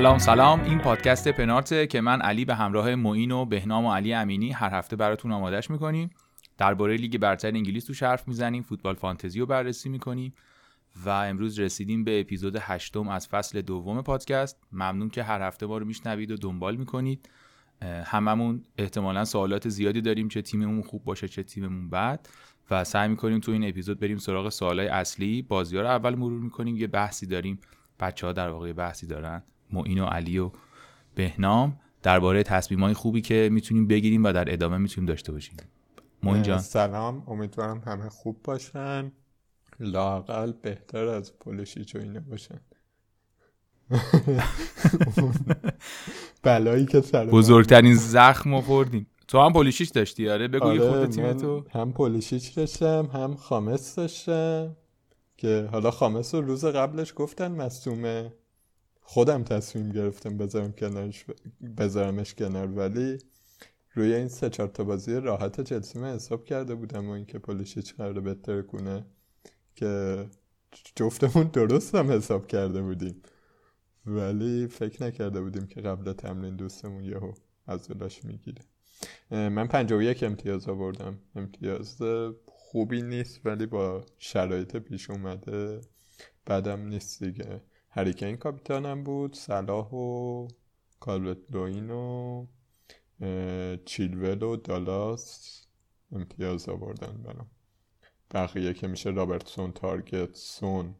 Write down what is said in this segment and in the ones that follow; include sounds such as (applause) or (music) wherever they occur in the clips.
سلام سلام. این پادکست پنارته که من علی به همراه معین و بهنام و علی امینی هر هفته براتون آمادش می‌کنیم. درباره لیگ برتر انگلیس تو حرف می‌زنیم فوتبال فانتزی رو بررسی می‌کنیم و امروز رسیدیم به اپیزود هشتم از فصل دوم پادکست. ممنون که هر هفته ما رو میشنوید و دنبال می‌کنید. هممون احتمالا سوالات زیادی داریم چه تیممون خوب باشه چه تیممون بد. و سعی می‌کنیم تو این اپیزود بریم سراغ سوالای اصلی. بازی ها رو اول مرور می‌کنیم یه بحثی داریم. بچه ها در واقع بحثی دارن. معین و علی و بهنام درباره تصمیم های خوبی که می‌تونیم بگیریم و در ادامه می‌تونیم داشته باشیم. معین جان. سلام. امیدوارم همه خوب باشن. لاقل بهتر از پولشیچ و اینه باشن. (laughs) بلایی که سر بزرگترین زخم خوردیم. تو هم پولیشیچ داشتی؟ آره بگو آره تیم تو هم پولیشیچ داشتم هم خامس داشتم که حالا خامس رو روز قبلش گفتن مصومه. خودم تصمیم گرفتم بذارم کنارش بذارمش کنار ولی روی این سه چهار تا بازی راحت چلسی من حساب کرده بودم و اینکه پولیشیچ قرار بهتر کنه که جفتمون درست هم حساب کرده بودیم. ولی فکر نکرده بودیم که قبل تمرین دوستمون یهو از دلاش می‌گیره. من پنجاه یک امتیاز آوردم. امتیاز خوبی نیست ولی با شرایط پیش اومده بعدم نیست دیگه. هریکین کاپیتانم بود صلاح و کالوت لوین و چیلول و دالاس امتیاز آوردن برام. بقیه که میشه رابرتسون تارگت سون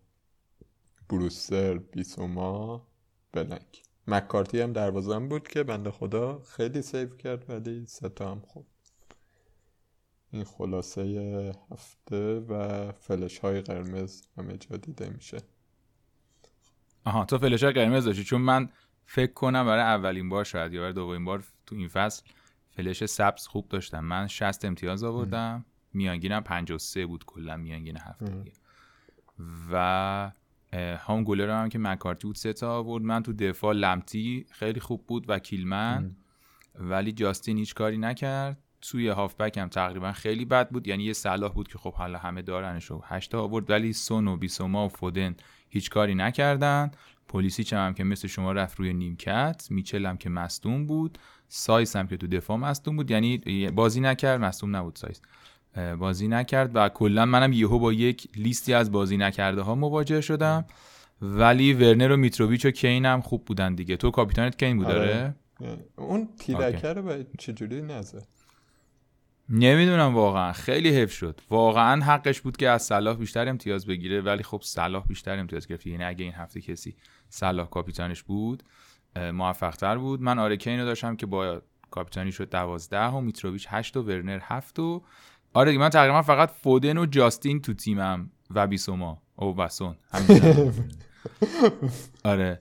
بروسر بیسوما بلنک. مکارتی هم دروازم بود که بنده خدا خیلی سیو کرد ولی ستا هم خوب. این خلاصه هفته و فلش های قرمز همه جا دیده میشه. آها تو فلش های قرمز داشتی. چون من فکر کنم برای اولین بار شاید یا برای دومین بار تو این فصل فلش سبز خوب داشتم. من 60 امتیاز آوردم. میانگینم 53 بود کلا میانگین هفته و هام گلر هم که مکارتی بود سه تا آورد. من تو دفاع لمتی خیلی خوب بود و کیلمن ولی جاستین هیچ کاری نکرد. توی هافبک هم تقریبا خیلی بد بود. یعنی یه صلاح بود که خب حالا همه دارنش و هشتا آورد ولی سون و بیسوما و فودن هیچ کاری نکردن. پولیسیچ هم, که مثل شما رفت روی نیمکت میچل هم که مصدوم بود. سایس هم که تو دفاع مصدوم بود یعنی بازی نکرد مصدوم نبود سایس. بازی نکرد و کلا منم یهو با یک لیستی از بازی نکرده ها مواجه شدم. ولی ورنر و میتروویچ و کین هم خوب بودن دیگه. تو کاپیتانت کین بود داره اون تیرکه رو چجوری نزه نمی‌دونم واقعا. خیلی حیف شد. واقعا حقش بود که از صلاح بیشتر امتیاز بگیره ولی خب صلاح بیشتر امتیاز گرفت. یعنی اگه این هفته کسی صلاح کاپیتانش بود موفق تر بود. من آره کین رو داشتم که با کاپیتانی شد دوازده و میتروویچ هشت و ورنر هفت و آره من تقریبا فقط فودن و جاستین تو تیمم و بیسوما. او بسون (laughs) آره.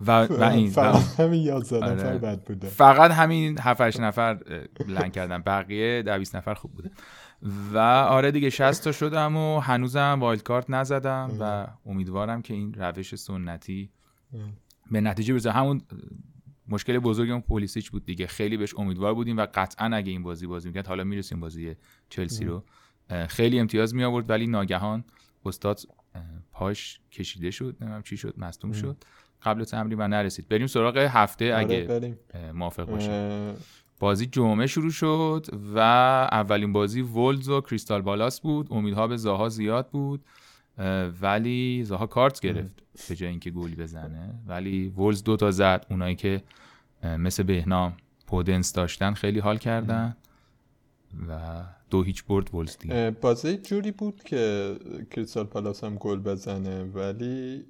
و, و (laughs) این فقط همین 11 آره. نفر بد بوده. فقط همین 7 نفر لنگ کردن. بقیه 20 نفر خوب بوده. و آره دیگه 60 تا شدم و هنوزم وایلد کارت نزدم و امیدوارم که این روش سنتی به نتیجه برسه. همون مشکل بزرگ اون پولیسیچ بود دیگه. خیلی بهش امیدوار بودیم و قطعا اگه این بازی بازی می‌کرد حالا می‌رسیم بازی چلسی رو. خیلی امتیاز می آورد ولی ناگهان استاد پاش کشیده شد. نمی‌دونم چی شد مصدوم شد. قبل تمرین و نرسید. بریم سراغ هفته آره، اگه موافق باشه بازی جمعه شروع شد و اولین بازی ولز و کریستال بالاس بود. امیدها به زاها زیاد بود ولی زاها کارت گرفت به جای اینکه گلی بزنه. ولی ولز دو تا زد. اونایی که مثل بهنام پودنس داشتن خیلی حال کردن و دو هیچ برد ولز دیگه. بازی جوری بود که کریستال پالاس هم گل بزنه ولی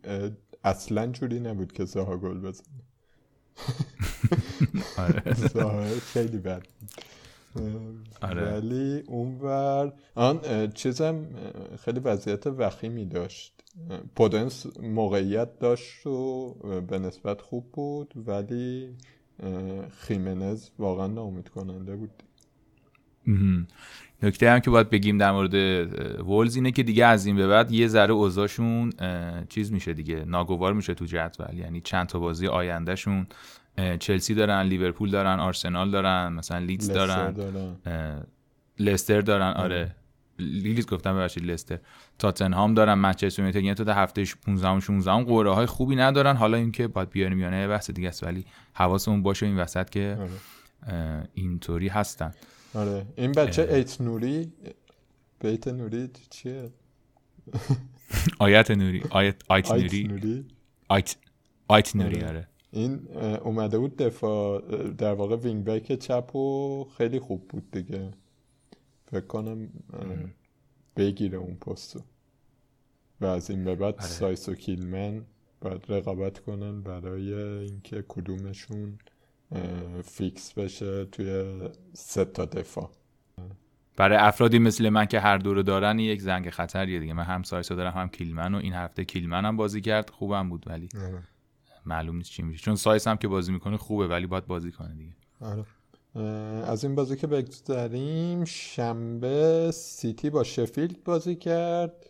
اصلا جوری نبود که زاها گل بزنه. (laughs) آره. خیلی بد آره. ولی اونور آن چیزم خیلی وضعیت وخیمی داشت. پودنس موقعیت داشت و به نسبت خوب بود ولی خیمنز واقعا ناامید کننده بود نکته هم که باید بگیم در مورد ولز اینه که دیگه از این به بعد یه ذره اوضاعشون چیز میشه دیگه ناگوار میشه تو جدول. یعنی چند تا بازی آیندهشون چلسی دارن لیورپول دارن آرسنال دارن مثلا لیدز دارن لستر دارن آره. لیلیز گفتم ببخشید لستر. تاتنهام دارن منچستر یونایتد یعنی تو در هفته 15 16 قرعه های خوبی ندارن. حالا اینکه باید بیاریم یا نه بحث دیگه است ولی حواسمون باشه این وسط که آره. اینطوری هستن. آره. این بچه ایت نوری بیت نوری چیه؟ (laughs) آیت نوری. آیت آیت نوری. آیت آیت نوری آره, آره. این اومده بود دفاع در واقع wing back چپ و خیلی خوب بود دیگه. فکر کنم بگیره اون پستو. و از این به بعد آره. سایس و کیلمن باید رقابت کنن برای اینکه کدومشون fix بشه توی سه تا دفاع. برای افرادی مثل من که هر دو رو دارن یک زنگ خطریه دیگه. من هم سایسو دارم هم کیلمن و این هفته کیلمن هم بازی کرد. خوبم بود ولی آره. معلوم نیست چی میشه. چون سایس هم که بازی می‌کنه خوبه ولی باید بازی کنه دیگه. آره. از این بازی که بگذاریم شنبه سیتی با شفیلد بازی کرد.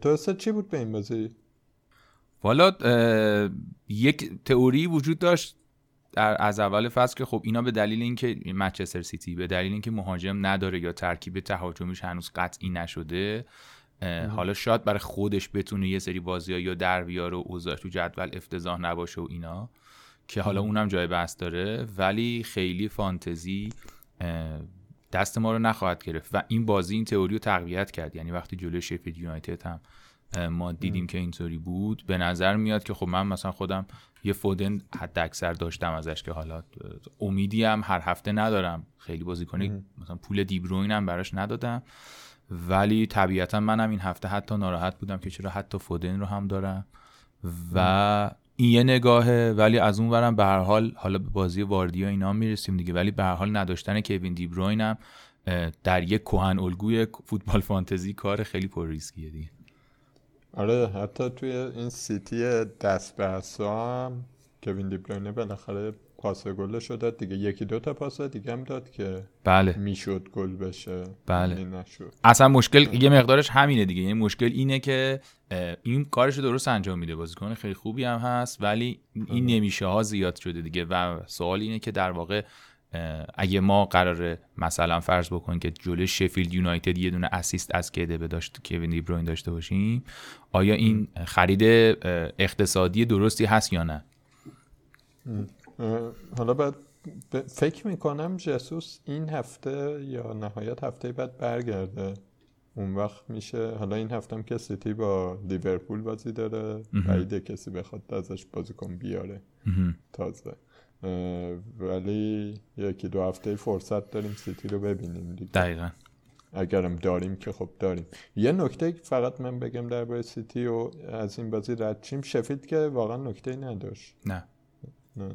تو چی بود به این بازی؟ والا یک تئوری وجود داشت. در از اول فصل که خب اینا به دلیل اینکه منچستر سیتی به دلیل اینکه مهاجم نداره یا ترکیب تهاجمیش هنوز قطعی نشده حالا شاید برای خودش بتونه یه سری بازی ها یا در و اوضاع تو جدول افتضاح نباشه و اینا که حالا اونم جای بحث داره. ولی خیلی فانتزی دست ما رو نخواهد گرفت. و این بازی این تئوری رو تقویت کرد. یعنی وقتی جلوی شفید یونایتد هم ما دیدیم که اینطوری بود. به نظر میاد که خب من مثلا خودم یه فودن حد اکثر داشتم ازش که حالا امیدی هم هر هفته ندارم. خیلی بازی کنی مثلا پول دیبروین هم براش ندادم. ولی طبیعتا منم این هفته حتی ناراحت بودم که چرا حتی فودن رو هم دارم. و این یه نگاهه. ولی از اون ورم به هر حال حالا به بازی واردیا اینا می‌رسیم دیگه. ولی به هر حال نداشتن کوین دیبروین هم در یک کهن الگوی فوتبال فانتزی کار خیلی پر ریسکیه دیگه. آره حتی توی این سیتی دست به هم کوین دیبروینه بالاخره پاس گلش داد دیگه. یکی دو تا پاس دیگه هم داد که بله. می‌شد گل بشه. بله. نشد. اصلا مشکل یه مقدارش همینه دیگه. یعنی مشکل اینه که این کارش درست انجام میده. بازیکن خیلی خوبی هم هست ولی این نمیشه ها زیاد شده دیگه. و سوال اینه که در واقع اگه ما قراره مثلا فرض بکنیم که جلوی شفیلد یونایتد یه دونه اسیست از کده به داشت کوین دیبروین داشته باشیم آیا این خرید اقتصادی درستی هست یا نه؟ حالا بعد فکر می‌کنم جسوس این هفته یا نهایت هفته بعد برگرده. اون وقت میشه حالا این هفته هم که سیتی با لیورپول بازی داره. بعیده کسی بخواد ازش بازیکن بیاره. تازه. ولی یکی دو هفته فرصت داریم سیتی رو ببینیم دیگه. دقیقا. اگرم داریم که خب داریم. یه نکته فقط من بگم درباره سیتی و از این بازی رد چیم شفید که واقعا نکته نداشت. نه. نه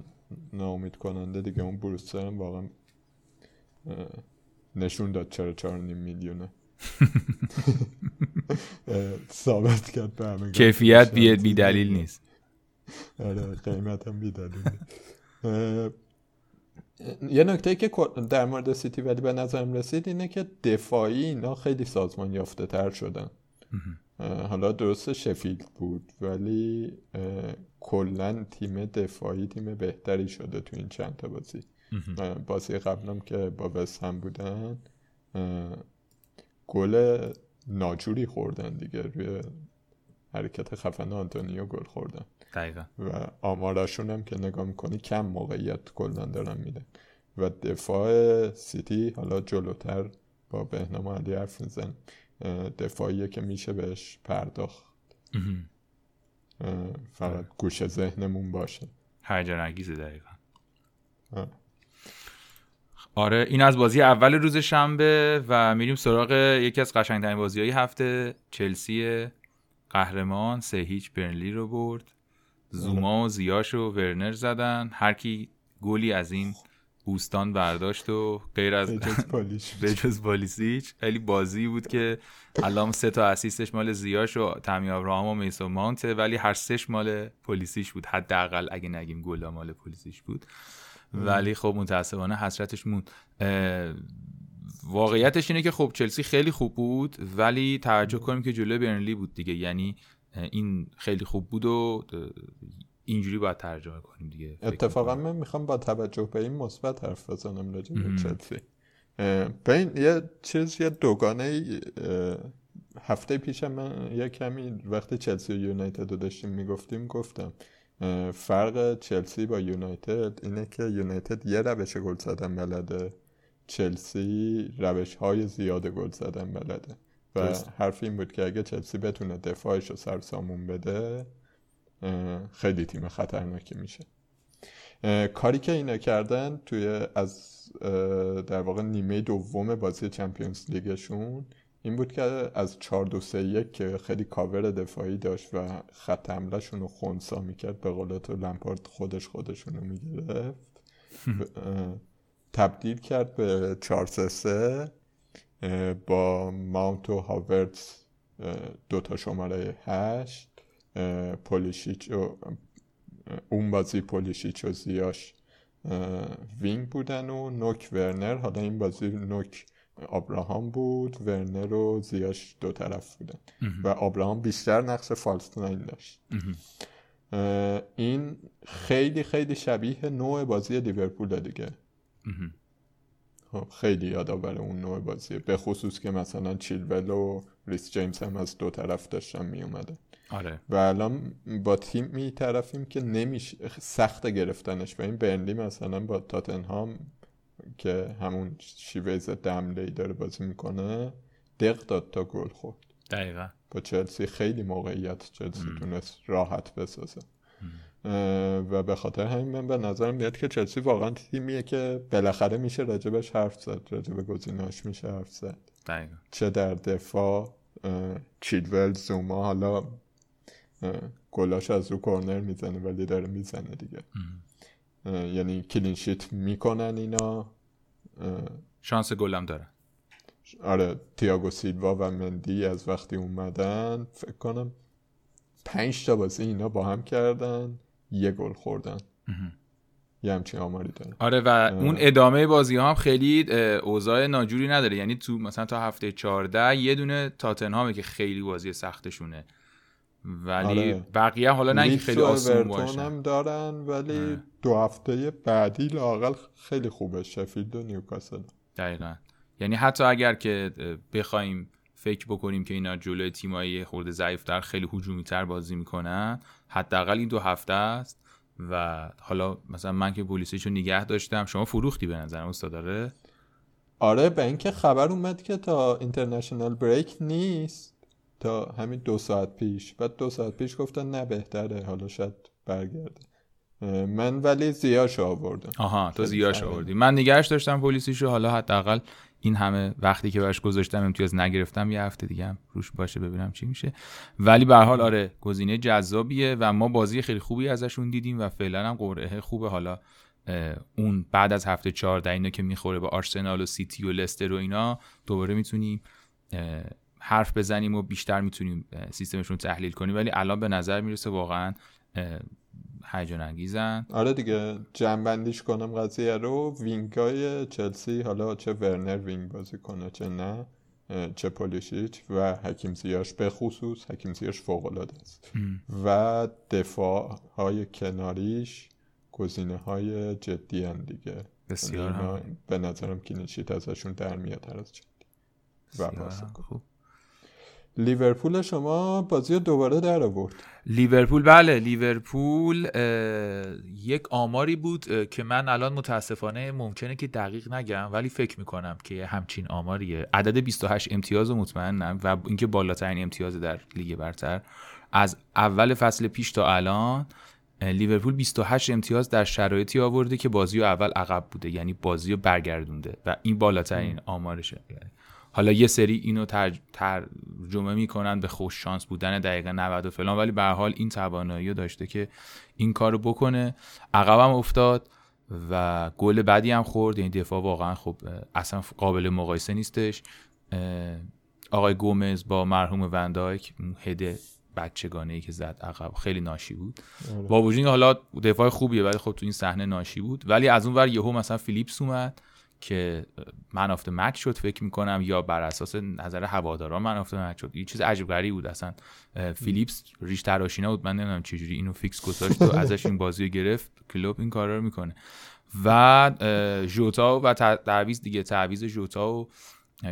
ناامید کننده دیگه. اون بروستر هم واقعا نشون داد چرا چهار نیم میلیونه ثابت کرد به همه کیفیت بی دلیل نیست. آره قیمت هم بی دلیل یه نکته که در مورد سیتی ولی به نظرم رسید اینه که دفاعی اینا خیلی سازمان یافته تر شدن. حالا درست شفیلد بود ولی کلا تیم دفاعی تیم بهتری شده تو این چند تا بازی. بازی قبلم که با وست هم بودن گل ناجوری خوردن دیگه روی حرکت خفن آنتونیو گل خوردن. دقیقا. و آماراشون هم که نگاه می‌کنی کم موقعیت کلا دارن میدن. و دفاع سیتی حالا جلوتر با بهنام علی حرف میزن دفاعیه که میشه بهش پرداخت. فقط گوش ذهنمون باشه. هیجان انگیزه دقیقا. آره این از بازی اول روز شنبه و میریم سراغ یکی از قشنگترین بازی های هفته چلسی قهرمان سه هیچ برنلی رو برد. زوما و زیاش و ورنر زدن. هر کی گلی از این بوستان برداشت و غیر از بجز (laughs) بالیسیچ خیلی بازی بود که الان سه تا اسیستش مال زیاش و تامی ابراهام و میسو مانته ولی هر سش مال پلیسیش بود. حداقل اگه نگیم گلا مال پلیسیش بود. ولی خب متاسفانه حسرتش موند. واقعیتش اینه که خب چلسی خیلی خوب بود ولی توجه کنیم که جلوی برنلی بود دیگه. یعنی این خیلی خوب بود و اینجوری باید ترجمه کنیم دیگه اتفاقا من می‌خوام با توجه به این مثبت حرف بزنم راجع به چلسی بین یه چیز یه دوگانه هفته پیشم من یه کمی وقتی چلسی و یونایتد رو داشتیم می‌گفتیم گفتم فرق چلسی با یونایتد اینه که یونایتد یه روش گل زدن بلده چلسی روش های زیاد گل زدن بلده. و حرف این بود که اگه چلسی بتونه دفاعش رو سرسامون بده خیلی تیم خطرناکی میشه. کاری که اینا کردن توی از در واقع نیمه دوم بازی چمپیونز لیگشون این بود که از 4 2 3 1 که خیلی کاور دفاعی داشت و خط حملهشون رو خونسا می‌کرد به قول تو لمپارد خودش خودشون رو می‌گرفت (laughs) تبدیل کرد به 4 3 3 با ماونت و هاورتز دو تا شماره 8 پولیشیچ و اون بازی پولیشیچ و زیاش wing بودن و نوک ورنر. حالا این بازی نوک آبراهام بود ورنر و زیاش دو طرف بودن. و آبراهام بیشتر نقش false nine داشت. این خیلی خیلی شبیه نوع بازی لیورپول دیگه. خیلی یادآور اون نوع بازیه. به خصوص که مثلا چیلول و ریس جیمز هم از دو طرف داشتن می اومدن آره. و الان با تیم می طرفیم که نمیشه سخت گرفتنش. و این برنلی مثلا با تاتنهام که همون شیوه ضد حمله داره بازی می‌کنه دق داد تا گل خورد. دقیقا. با چلسی خیلی موقعیت چلسی تونست راحت بسازه. و به خاطر همین من به نظرم میاد که چلسی واقعا تیمیه که بالاخره میشه راجبش حرف زد راجب گزینهاش میشه حرف زد. دقیقا. چه در دفاع چیدول زوما حالا گلاش از رو کورنر می‌زنه ولی داره می‌زنه دیگه. یعنی کلینشیت می‌کنن اینا. شانس گلم داره. آره تیاگو سیلوا و مندی از وقتی اومدن فکر کنم پنج تا بازی اینا با هم کردن. یه گل خوردن. یه همچین آماری داره آره و اون ادامه بازی هم خیلی اوضاع ناجوری نداره. یعنی تو مثلا تا هفته 14 یه دونه تاتنهامه که خیلی بازی سختشونه. ولی آره. بقیه حالا نه خیلی آسون باشه. هم دارن ولی دو هفته بعدی لاقل خیلی خوبه. شفیلد و نیوکاسل. دقیقا. یعنی حتی اگر که بخوایم فکر بکنیم که اینا جلوی تیمایی خورده ضعیفتر خیلی هجومی تر بازی می‌کنن. حداقل این دو هفته است و حالا مثلا من که پلیسیشو نگه داشتم شما فروختی به نظرم استاد داره آره به اینکه خبر اومد که تا اینترنشنال بریک نیست تا همین دو ساعت پیش. بعد دو ساعت پیش گفتن نه بهتره حالا شاید برگرده. من ولی زیاش آوردم. آها تو زیاش آوردی. من نگهش داشتم پلیسیشو حالا حداقل این همه وقتی که براش گذاشتم امتیاز نگرفتم یه هفته دیگه هم روش باشه ببینم چی میشه. ولی به حال آره گزینه جذابیه و ما بازی خیلی خوبی ازشون دیدیم و فعلا هم قرعه خوبه. حالا اون بعد از هفته 14 اینا که می‌خوره به آرسنال و سیتی و لستر و اینا دوباره می‌تونیم حرف بزنیم و بیشتر می‌تونیم سیستمشون تحلیل کنیم. ولی الان به نظر می‌رسه واقعا هیجان انگیزن آره دیگه جمع‌بندیش کنم قضیه رو. wing ای چلسی حالا چه ورنر wing بازی کنه چه نه چه پولیشیچ و حکیم زیاش به خصوص حکیم زیاش فوق العاده است و دفاع های کناریش گزینه های جدی هم دیگه. بسیار به نظرم clean sheet ازشون در میاد هر از جدی. و خوب. لیورپول شما بازی دوباره در آورد. لیورپول بله لیورپول یک آماری بود که من الان متاسفانه ممکنه که دقیق نگم ولی فکر می‌کنم که همچین آماریه. عدد 28 امتیاز و مطمئنم و اینکه بالاترین امتیاز در لیگ برتر. از اول فصل پیش تا الان لیورپول 28 امتیاز در شرایطی آورده که بازی اول عقب بوده یعنی بازی رو برگردونده و این بالاترین آمارشه. حالا یه سری اینو ترجمه می‌کنن به خوش شانس بودن دقیقه 90 و فلان. ولی به حال این توانایی داشته که این کارو بکنه. عقبم افتاد و گل بعدی هم خورد. یعنی دفاع واقعا خب اصلا قابل مقایسه نیستش. آقای گومز با مرحوم وندایک هده بچگانه ای که زد عقب خیلی ناشی بود. آره. با وجود حالا دفاع خوبیه ولی خب تو این صحنه ناشی بود. ولی از اون ور یهو مثلا فیلیپس اومد. که من افت مچ شد فکر می‌کنم یا بر اساس نظر هواداران من افت مچ شد. یه چیز عجیب غریبی بود اصلا. فیلیپس ریش تراشینا بود. من نمی‌دونم چجوری اینو فیکس گذاشت و ازش این بازی گرفت. کلوب این کارا رو می‌کنه. و جوتا و تعویض دیگه. تعویض جوتا و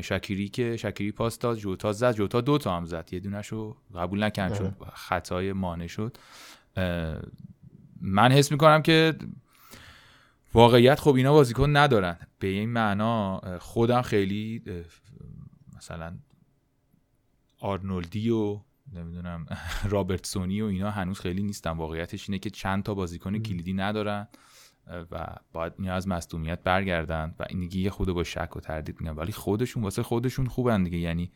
شکیری که شکیری پاس داد. جوتا زد. جوتا دو تا هم زد. یه دونشو قبول نکرد چون خطای مانع شد. من حس می‌کنم که واقعیت خب اینا بازیکن ندارن. به این معنا خودم خیلی مثلا آرنولدی و نمی‌دونم (laughs) رابرتسونی و اینا هنوز خیلی نیستن. واقعیتش اینه که چند تا بازیکن کلیدی ندارن و باید اینا از مصدومیت برگردن و این دیگه یه خود با شک و تردید میگن. ولی خودشون واسه خودشون خوبن دیگه. یعنی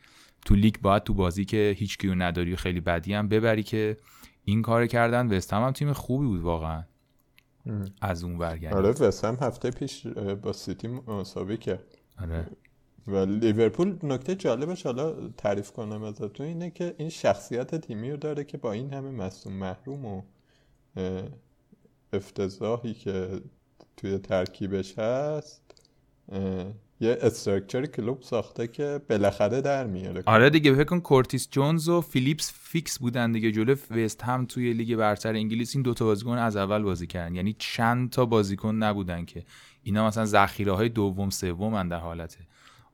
تو لیگ باید تو بازی که هیچ کیو نداری و خیلی بدی هم ببری که این کار کردن. وستهم هم تیم خوبی بود واقعا. از اون ور یعنی. آره وستهم هفته پیش با سیتی مساوی کرد آره و لیورپول نکته جالبش حالا تعریف کنم ازتون اینه که این شخصیت تیمی رو داره که با این همه مصوم محروم و افتضاحی که توی ترکیبش هست یه استرکچر کلوب ساخته که بالاخره در میاره. آره دیگه فکر کن کورتیس جونز و فیلیپس fix بودن دیگه جلو وستهم توی لیگ برتر انگلیس این دوتا بازیکن از اول بازی کردن. یعنی چند تا بازیکن نبودن که اینا مثلا ذخیره های دوم سوم در حالت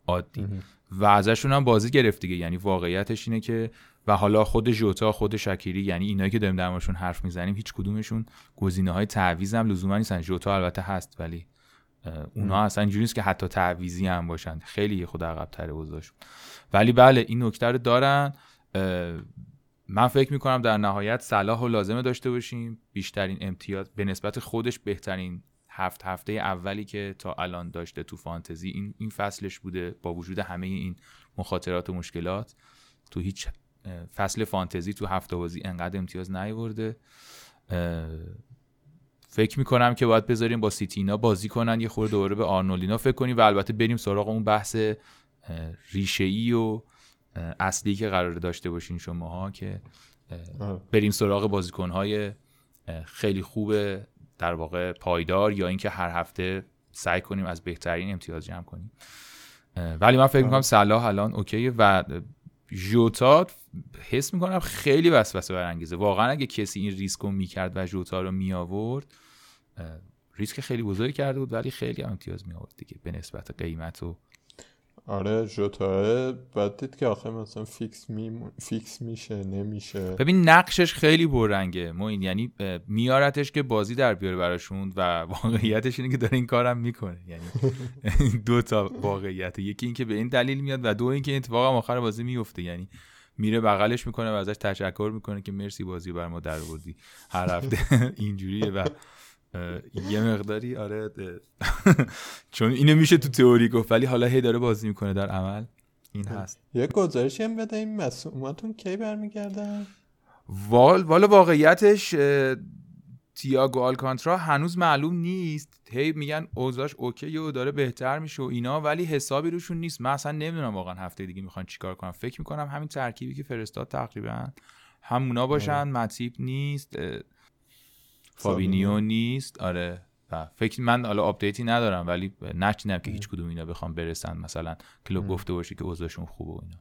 عادی. و ازشون هم بازی گرفت دیگه. یعنی واقعیتش اینه که و حالا خود جوتا خود شکیری یعنی اینایی که داریم درموردشون حرف می‌زنیم هیچ کدومشون گزینه های تعویض هم لزوما نیستن. جوتا البته هست ولی اونا اصلا اینجوری نیست که حتی تعویضی هم باشن. خیلی خب عقب تره ولی بله این نکته رو دارن. من فکر می‌کنم در نهایت صلاح و لازمه داشته باشیم. بیشترین امتیاز به نسبت خودش بهترین هفت هفته اولی که تا الان داشته تو فانتزی این این فصلش بوده با وجود همه این مخاطرات و مشکلات. تو هیچ فصل فانتزی تو هفته بازی انقدر امتیاز نیورده. فکر می‌کنم که باید بذاریم با سیتینا بازی کنن یه خورده دوباره به آرنولینا فکر کنیم و البته بریم سراغ اون بحث ریشه ای و اصلی که قرار داشته باشین شماها که بریم سراغ بازیکنهای خیلی خوب در واقع پایدار یا اینکه هر هفته سعی کنیم از بهترین امتیاز جمع کنیم. ولی من فکر می‌کنم صلاح الان اوکیه و جوتا حس می‌کنم خیلی وسوسه برانگیزه. واقعا اگه کسی این ریسک رو می‌کرد و جوتا رو می آورد ریسک خیلی بزرگی کرده بود ولی خیلی امتیاز می آورد دیگه به نسبت قیمت و آره جوتا بعد دید که آخه مثلا fix, می... fix میشه نمیشه. ببین نقشش خیلی پررنگه این یعنی میارتش که بازی در بیاره براشون و واقعیتش اینه که داره این کارم می‌کنه. یعنی (laughs) دو تا واقعیت. یکی اینکه به این دلیل میاد و دو اینکه اتفاقا آخر بازی میفته یعنی میره بغلش می‌کنه و ازش تشکر می‌کنه که مرسی بازی برا ما در آوردی هر هفته (laughs) اینجوریه و یه مقداری آره (laughs) چون اینو میشه تو تئوری گفت ولی حالا هی داره بازی می‌کنه در عمل. این خب. هست. یه گزارشی هم بده این مسئولیتون کی برمیگردن؟ وال والا واقعیتش تییاگو آلکانترا هنوز معلوم نیست. هی میگن اوضاعش اوکی و داره بهتر میشه و اینا ولی حسابی روشون نیست. من اصلا نمی‌دونم واقعا هفته دیگه می‌خوان چیکار کنم فکر می‌کنم همین ترکیبی که فرستاد تقریبا همونا باشن. متیب نیست. فابینیو نیست؟ آره. و فکر من حالا update ی ندارم ولی نشنیدم که هیچ کدوم اینا بخوام برسن. مثلا کلوب گفته باشه که اوضاعشون خوبه و اینا.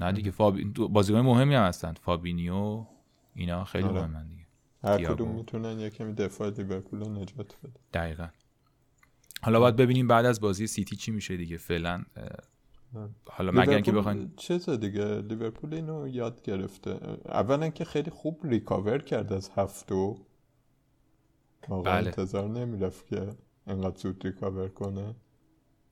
نه دیگه فابی... بازیکن مهمی هم هستن. فابینیو اینا خیلی آره. مهمن دیگه. هر کدوم می‌تونن یه کمی دفاع لیورپول نجات بده. دقیقا. حالا باید ببینیم بعد از بازی سیتی چی میشه دیگه. فعلا حالا مگر که بخواین چه دیگه. لیورپول اینو یاد گرفته. اولا که خیلی خوب ریکاور کرد از هفتو واقعا بله. انتظار نمی‌رفت که انقدر زود ریکاور کنه.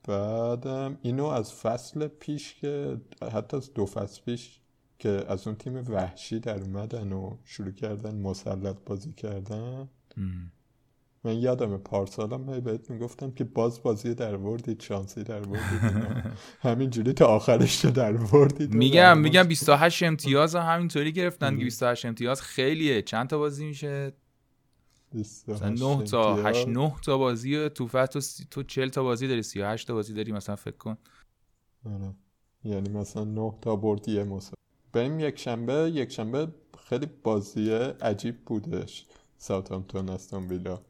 بعدم اینو از فصل پیش که حتی از دو فصل پیش که از اون تیم وحشی در اومدن و شروع کردن مسلط بازی کردن من یادم پارسالم هی بهت می‌گفتم که باز بازی در وردید شانسی در وردید (laughs) همینجوری تا آخرش رو در وردید میگم میگم 28 امتیاز همینطوری گرفتن که 28 امتیاز خیلیه. چند تا بازی میشه؟ مثلا 9 تا 8 9 تا بازی تو تو تو 40 تا بازی داری 38 تا بازی داری مثلا فکر کن. آره. یعنی مثلا 9 تا بردی مسابقه بریم یک شنبه یک شنبه خیلی بازی عجیب بودش. ساوثهامپتون استون ویلا.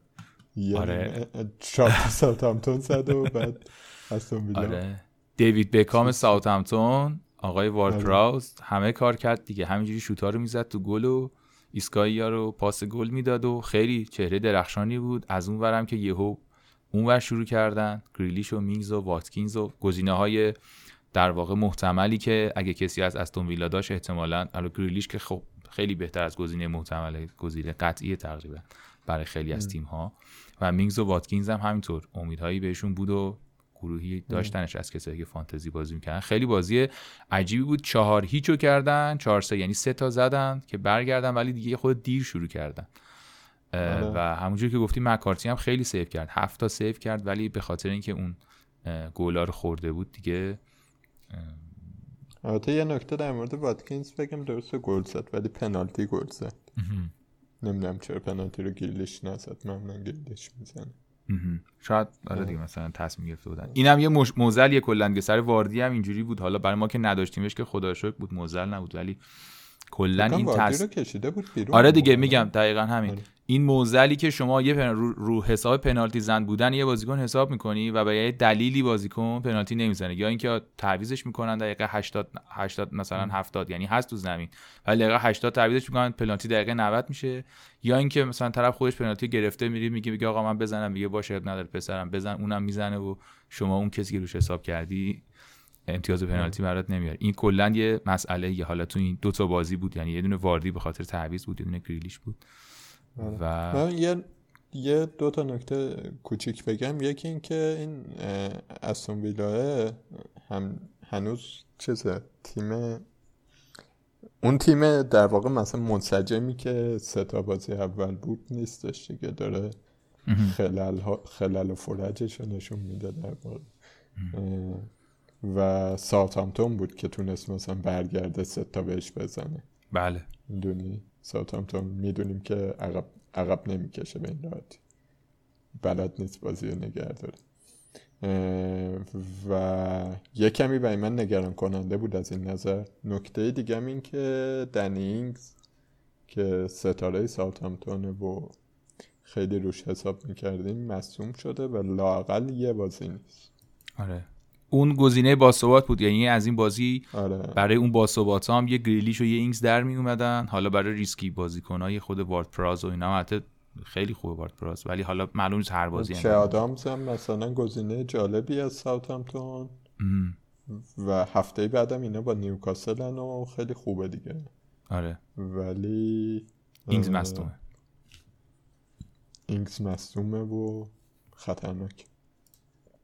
یعنی آره. چهار (laughs) ساوثهامپتون زد و بعد استون ویلا. آره. دیوید بکام ساوثهامپتون آقای وارد پراوز آره. همه کار کرد دیگه. همینجوری شوتا رو می‌زد تو گل و ایسکایی رو پاس گل می‌داد و خیلی چهره درخشانی بود. از اون ورم که یهو اونور شروع کردن گریلیش و مینگز و واتکینز و گزینه های در واقع محتملی که اگه کسی از استون ویلا داشت احتمالاً گریلیش که خب خیلی بهتر از گزینه محتمل گزینه قطعی تقریبا برای خیلی از تیم ها و مینگز و واتکینز هم همینطور امیدهایی بهشون بود و گروهی داشتنش از کسایی که فانتزی بازی می‌کردن. خیلی بازی عجیبی بود. چهار هیچو کردن چهار سه یعنی سه تا زدن که برگردن ولی دیگه خب دیر شروع کردن. آره. و همونجور که گفتی مکارتی هم خیلی save کرد. هفت تا save کرد ولی به خاطر اینکه اون گولا رو خورده بود دیگه البته یه نکته در مورد واتکینز بگم درست گل زد ولی پنالتی گل زد. نمی‌دونم چرا پنالتی رو گیلش نزد. معمولا گیلش می‌زنه. شاید آره دیگه مثلا تصمیم گرفته بودن. اینم یه مش... موزل یه کلا سر واردی هم اینجوری بود. حالا برای ما که نداشتیمش که خدا شکر بود موزل نبود ولی کلا این تص... کشیده بود آره دیگه میگم دقیقا همین. آره. این موزلی که شما یه رو... رو حساب پنالتی زن بودن یه بازیکن حساب می‌کنی و به یه دلیلی بازیکن پنالتی نمی‌زنه. یا اینکه تعویزش می‌کنن دقیقه 80 80 مثلا 70 یعنی هست تو زمین. ولی دقیقه 80 تعویزش می‌کنن پنالتی دقیقه 90 میشه. یا اینکه مثلا طرف خودش پنالتی گرفته میری میگه میگه آقا من بزنم میگه باشه نداره پسرم بزن اونم می‌زنه و شما اون کسی که روش حساب کردی امتیاز پنالتی برات نمیاره. این کلا یه مسئله یه حالا تو این دو تا بازی بود یعنی یه دونه واردی به خاطر تعویض بود یه دونه گریلیش بود. و من یه یه دو تا نکته کوچیک بگم. یکی این که این استون ویلاه هم هنوز چیزه تیم اون تیم در واقع مثلا منسجمی که سه تا بازی اول بود نیستش دیگه. داره خلال, خلال و فرجش رو نشون میده در واقع. و ساوثهامپتون بود که تونست مثلا برگرده سه تا بهش بزنه. بله. می‌دونی؟ ساوثهامپتون می‌دونیم که عقب عقب نمی‌کشه به این راحتی. بلد نیست بازی رو نگه داره. و یه کمی برای من نگران کننده بود از این نظر. نکته دیگه این که دنی اینگز که ستاره ساوثهامپتون و خیلی روش حساب می‌کردیم مصدوم شده و لاقل یه بازی نیست. آره. اون گزینه باثبات بود. یعنی از این بازی آره. برای اون باثبات هم یه گریلیش و یه اینگز در می اومدن. حالا برای ریسکی بازیکنای خب وارد پراوز و اینا. البته خیلی خوبه وارد پراوز. ولی حالا معلوم نیست هر بازی چه آدامز هم مثلا گزینه جالبی از ساوثهامپتون و هفته بعدم اینا با نیوکاسلن و خیلی خوبه دیگه. آره. ولی اینگز مصدومه. اینگز مصدومه و خطرناک.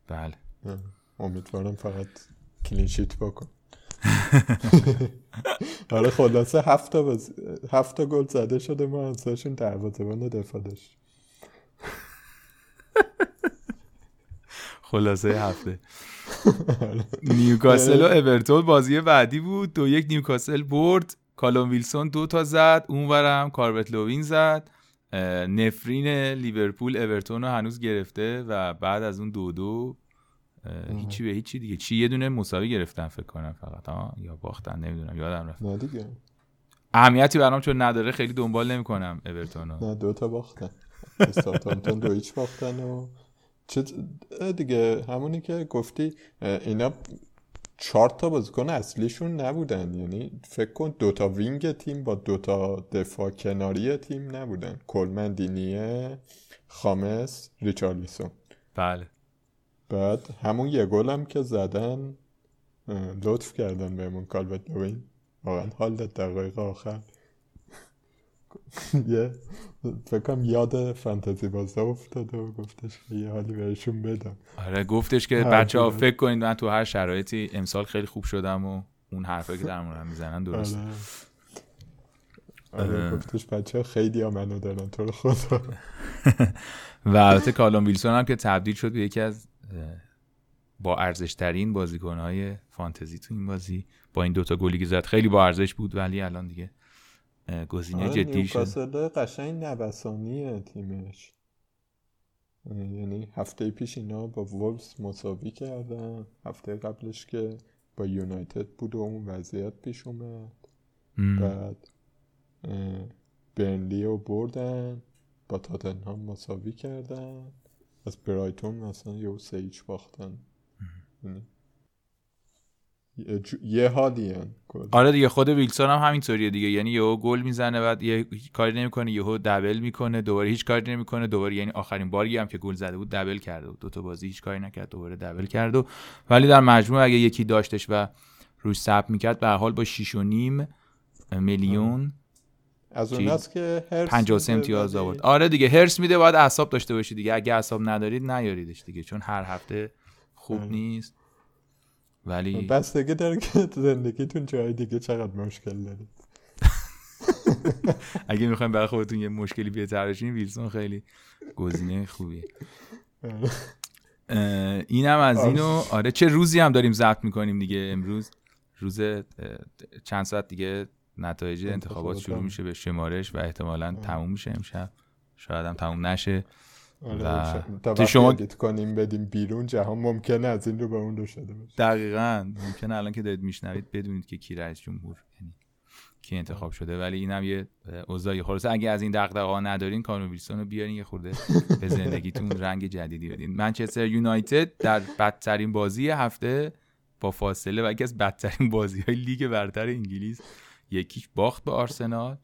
بله. امیدوارم فقط clean sheet بکن. (laughs) آره خلاصه هفت بز... هفت گل زده شده ما ازشون دروازه‌بان دفاع داشت. خلاصه هفته. (laughs) نیوکاسل و اورتون بازی بعدی بود. دو یک نیوکاسل برد. کالوم ویلسون دو تا زد. اونورم کالورت لوین زد. نفرین لیورپول اورتون رو هنوز گرفته و بعد از اون دو دو هیچی به هیچی دیگه. چی یه دونه مساوی گرفتن فکر کنم فقط ها یا باختن نمی‌دونم یادم رفت. نه دیگه. اهمیتی برام چون نداره خیلی دنبال نمی‌کنم اورتون نه دو تا باختن. استاتانتون دو هیچ باختن و چه دیگه همونی که گفتی اینا چهار تا بازیکن اصلیشون نبودن. یعنی فکر کن دوتا وینگ تیم با دوتا دفاع کناری تیم نبودن. کلمن دینیه خامس ریچارلیسون بله. بعد همون یه گل که زدن لطف کردن بهمون کالبت لوین واقعا حال داد دقایق آخر. (laughs) یه فکرم یاد فانتزی بازده افتاد و گفتش یه حالی بهشون بدم. آره گفتش که بچه ها فکر کنید من تو هر شرایطی امسال خیلی خوب شدم و اون حرفایی که در مورد می‌زنن درست. آره. آره گفتش بچه ها خیلی ها منو دارن تو خدا. (laughs) و البته کالوم ویلسون هم که تبدیل شد به یکی از با ارزش ترین بازیکن های فانتزی تو این بازی. با این دوتا گلی که زد خیلی با ارزش بود ولی الان دیگه گزینه آره جدی شد. قشنگ نوسانی تیمش. یعنی هفته پیش اینا با وولفز مساوی کردن. هفته قبلش که با یونایتد بود و اون وضعیت پیش اومد. بعد برنلی رو بردن با تاتنهام مساوی کردن. از برایتون مثلا یه سه ایچ باختن. یعنی یه حالیه آره دیگه خود ویلسون هم همینطوریه دیگه. یعنی یهو گل می‌زنه بعد یه کاری نمی‌کنه یهو دبل می‌کنه دوباره هیچ کاری نمی‌کنه دوباره یعنی آخرین باری هم که گل زده بود دبل کرده بود دو تا بازی هیچ کاری نکرد دوباره دبل کرد و ولی در مجموع اگه یکی داشتش و روش ثبت می‌کرد به حال با 6 و نیم میلیون از اون که هرس 53 امتیاز آورد. آره دیگه هرس میده باید اعصاب داشته باشی دیگه. اگه اعصاب ندارید نیاریدش دیگه چون هر هفته خوب نیست. ولی بستگی داره که زندگیتون جای دیگه چقدر مشکل دارید. (laughs) اگه می‌خوایم برای خودتون یه مشکلی بهتر بشین ویلسون خیلی گزینه خوبیه. اینم از اینو آره. چه روزی هم داریم ضبط می‌کنیم دیگه امروز؟ روز چند ساعت دیگه؟ نتایج انتخابات شروع میشه به شمارش و احتمالا تموم میشه امشب. شاید هم تموم نشه. آره، و تا شما کنیم بدیم بیرون جهان ممکنه از این رو به اون رو شده باشه. دقیقا. ممکنه الان که دارید میشنوید بدونید که کی رئیس جمهور یعنی کی انتخاب شده. ولی اینم یه اوضاعی. خلاصه اگه از این دغدغه‌ها ندارین کانو ویلسون رو بیارین یه خورده به زندگیتون رنگ جدیدی بدین. منچستر یونایتد در بدترین بازی هفته با فاصله و یکی از بدترین بازی های لیگ برتر انگلیس یکیش باخت به آرسنال.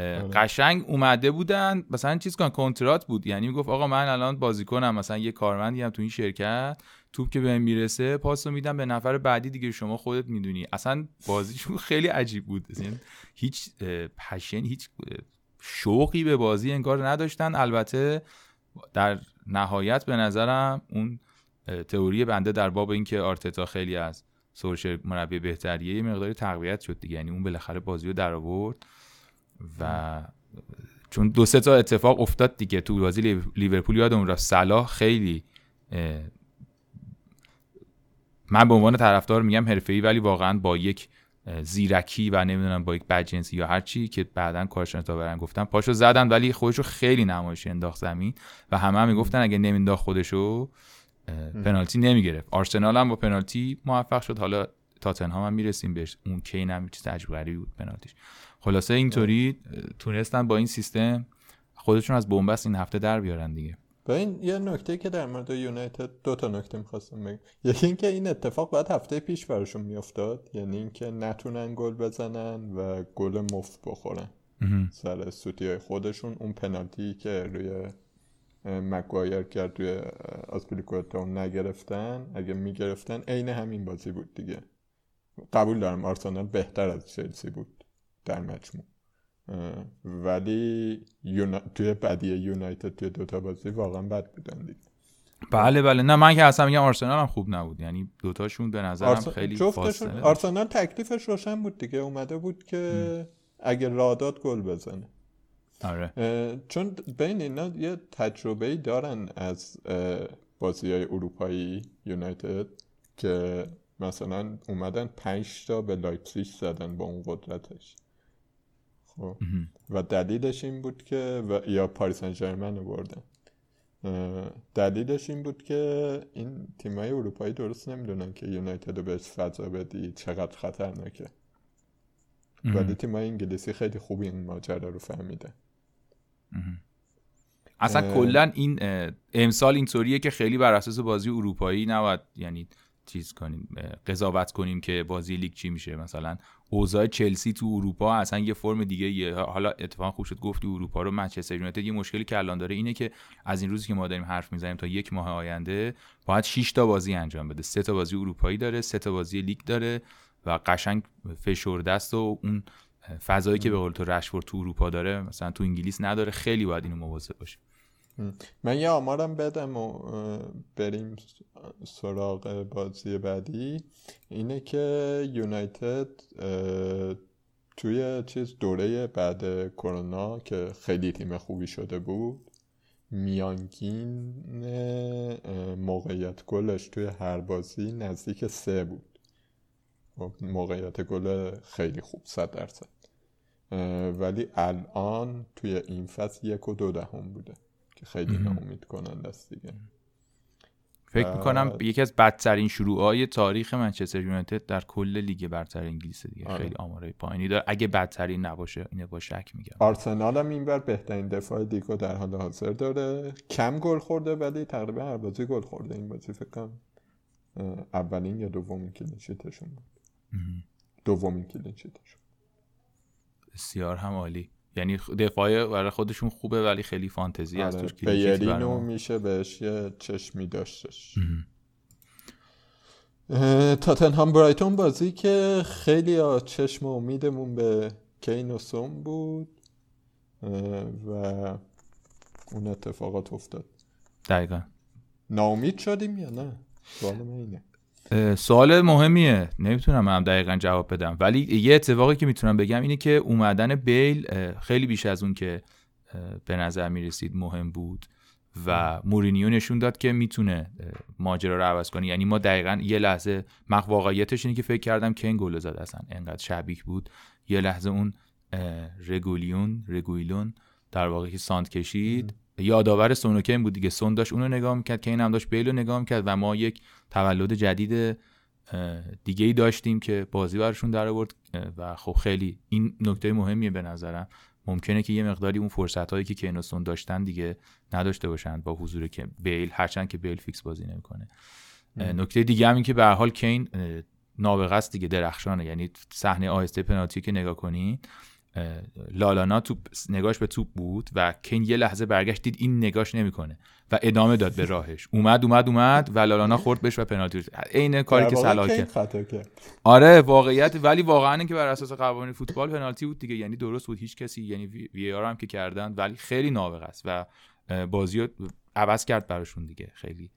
آره. قشنگ اومده بودن. مثلا چیز کن کنترات بود. یعنی می‌گفت آقا من الان بازیکنم مثلا یه کارمندی هم تو این شرکت توپ که بهم می‌رسه پاسو میدم به نفر بعدی دیگه. شما خودت می‌دونی. اصلا بازیشون (laughs) خیلی عجیب بود. هیچ پشن هیچ شوقی به بازی انگار نداشتن. البته در نهایت به نظرم اون تئوری بنده در باب اینکه آرتتا خیلی از سورشر مربی بهتریه یه مقداری تقویت شد دیگه. یعنی اون بالاخره بازی رو در آورد و چون دو سه تا اتفاق افتاد دیگه. تو بازی لیورپول یادم رفت صلاح خیلی من به عنوان طرفدار میگم حرفه‌ای ولی واقعا با یک زیرکی و نمی‌دونم با یک بدجنسی یا هر چی که بعدا کارشون تا برن گفتم پاشو زدن ولی خودشو خیلی نمایش انداخت زمین. و همه هم می‌گفتن اگه نمینداخت خودشو پنالتی نمی‌گرفت. آرسنال هم با پنالتی موفق شد. حالا تاتنهام هم می‌رسیم بهش. اون کین هم چیز عجیب بود پنالتیش. خلاصه اینطوری تونستن با این سیستم خودشون از بنبست این هفته در بیارن دیگه. با این یه نکته که در مورد یونایتد دو تا نکته می‌خواستم بگم. یکی اینکه این اتفاق باید هفته پیش براشون میافتاد. یعنی اینکه نتونن گل بزنن و گل مفت بخورن. سر سوتی های خودشون. اون پنالتی که روی مگوایر کرد روی آسپلیکوتا نگرفتن. اگه می‌گرفتن عین همین بازی بود دیگه. قبول دارم آرسنال بهتر از چلسی بود در مجموع. ولی یونا... توی بدی یونایتد توی دوتا بازی واقعا بد بودن دیگه. بله بله. نه من که اصلا میگم آرسنال هم خوب نبود. یعنی دوتاشون به نظرم آرس... خیلی فاصله آرسنال تکلیفش روشن بود دیگه. اومده بود که اگه راه داد گل بزنه. آره. چون بین اینا یه تجربه ای دارن از بازی های اروپایی یونایتد که مثلا اومدن پنج تا به لایپزیگ زدن با اون قدرتش. خب. و دلیلش این بود که و یا پاریس سن ژرمن بردن. دلیلش این بود که این تیمای اروپایی درست نمی‌دونن که یونایتد رو بهش فضا بدی چقدر خطرناکه. ولی تیمای انگلیسی خیلی خوبی این ماجرا رو فهمیده اصلا کلا این امسال اینطوریه که خیلی بر اساس بازی اروپایی نباید یعنی چیز کنیم قضاوت کنیم که بازی لیگ چی میشه. مثلا اوضاع چلسی تو اروپا اصلا یه فرم دیگه یه حالا اتفاقا خوب شد گفتی اروپا رو منچستر یونایتد یه مشکلی که الان داره اینه که از این روزی که ما داریم حرف می‌زنیم تا یک ماه آینده باید 6 تا بازی انجام بده. سه تا بازی اروپایی داره سه تا بازی لیگ داره و قشنگ فشرده است و اون فضایی که به قول تو رشفورد تو اروپا داره مثلا تو انگلیس نداره خیلی باید اینو مواظب باشه. من یه آمارم بدم و بریم سراغ بازی بعدی. اینه که یونایتد توی چیز دوره بعد کرونا که خیلی تیم خوبی شده بود میانگین موقعیت گلش توی هر بازی نزدیک سه بود. موقعیت گل خیلی خوب صد درصد. ولی الان توی این فصل یک و دو دهم بوده که خیلی ناامید کننده است دیگه. فکر می‌کنم یکی از بدترین های تاریخ منچستر یونایتد در کل لیگ برتر انگلیس دیگه. آره. خیلی آمارای پایینی داره. اگه بدترین نباشه اینه با شک میگم. آرسنال هم اینور بهترین دفاع لیگو در حال حاضر داره. کم گل خورده ولی تقریبا هر بازی گل خورده این بازی فکر کنم اولین یا دومین کلینشیتشون بود. دومین کلینشیتش بسیار هم عالی یعنی دفاع برای خودشون خوبه ولی خیلی فانتزی از آره. توش بیرینو میشه بهش یه چشمی داشتش. تاتنهام برایتون بازی که خیلی چشم و امیدمون به کین و سوم بود و اون اتفاقات افتاد. دقیقا. ناامید شدیم یا نه؟ سوال اینه. سوال مهمیه. نمی‌تونم هم دقیقا جواب بدم. ولی یه اتفاقی که می‌تونم بگم اینه که اومدن بیل خیلی بیش از اون که به نظر می‌رسید مهم بود و مورینیو نشون داد که می‌تونه ماجرا رو عوض کنه. یعنی ما دقیقا یه لحظه مخ واقعیتش اینه که فکر کردم کن گل زد اصلا. انقدر شبیه بود. یه لحظه اون رگولیون رگویلون در واقع که ساند کشید. یادآور سون و کین بود دیگه. سون داشت اونو نگاه می‌کرد که این هم داشت بیل رو نگاه می‌کرد و ما یک تولد جدید دیگه ای داشتیم که بازی برشون در آورد و خب خیلی این نکته مهمیه به نظرم. ممکنه که یه مقداری اون فرصت هایی که کین و سون داشتن دیگه نداشته باشن با حضور که بیل هرچند که بیل فیکس بازی نمی‌کنه. نکته دیگه هم این که به هر حال کین نابغه است دیگه درخشانه. یعنی صحنه آهسته پنالتی که نگاه کنی لالانا توپ نگاش به توپ بود و کین یه لحظه برگشت دید این نگاش نمی‌کنه و ادامه داد به راهش. اومد اومد اومد و لالانا خورد بهش و پنالتی عین کاری که صلاح کرد. آره واقعیت ولی واقعا اینکه بر اساس قوانین فوتبال پنالتی بود دیگه. یعنی درست بود. هیچ کسی یعنی وی آر هم که کردن ولی خیلی نابغه است و بازی رو عوض کرد براشون دیگه. خیلی.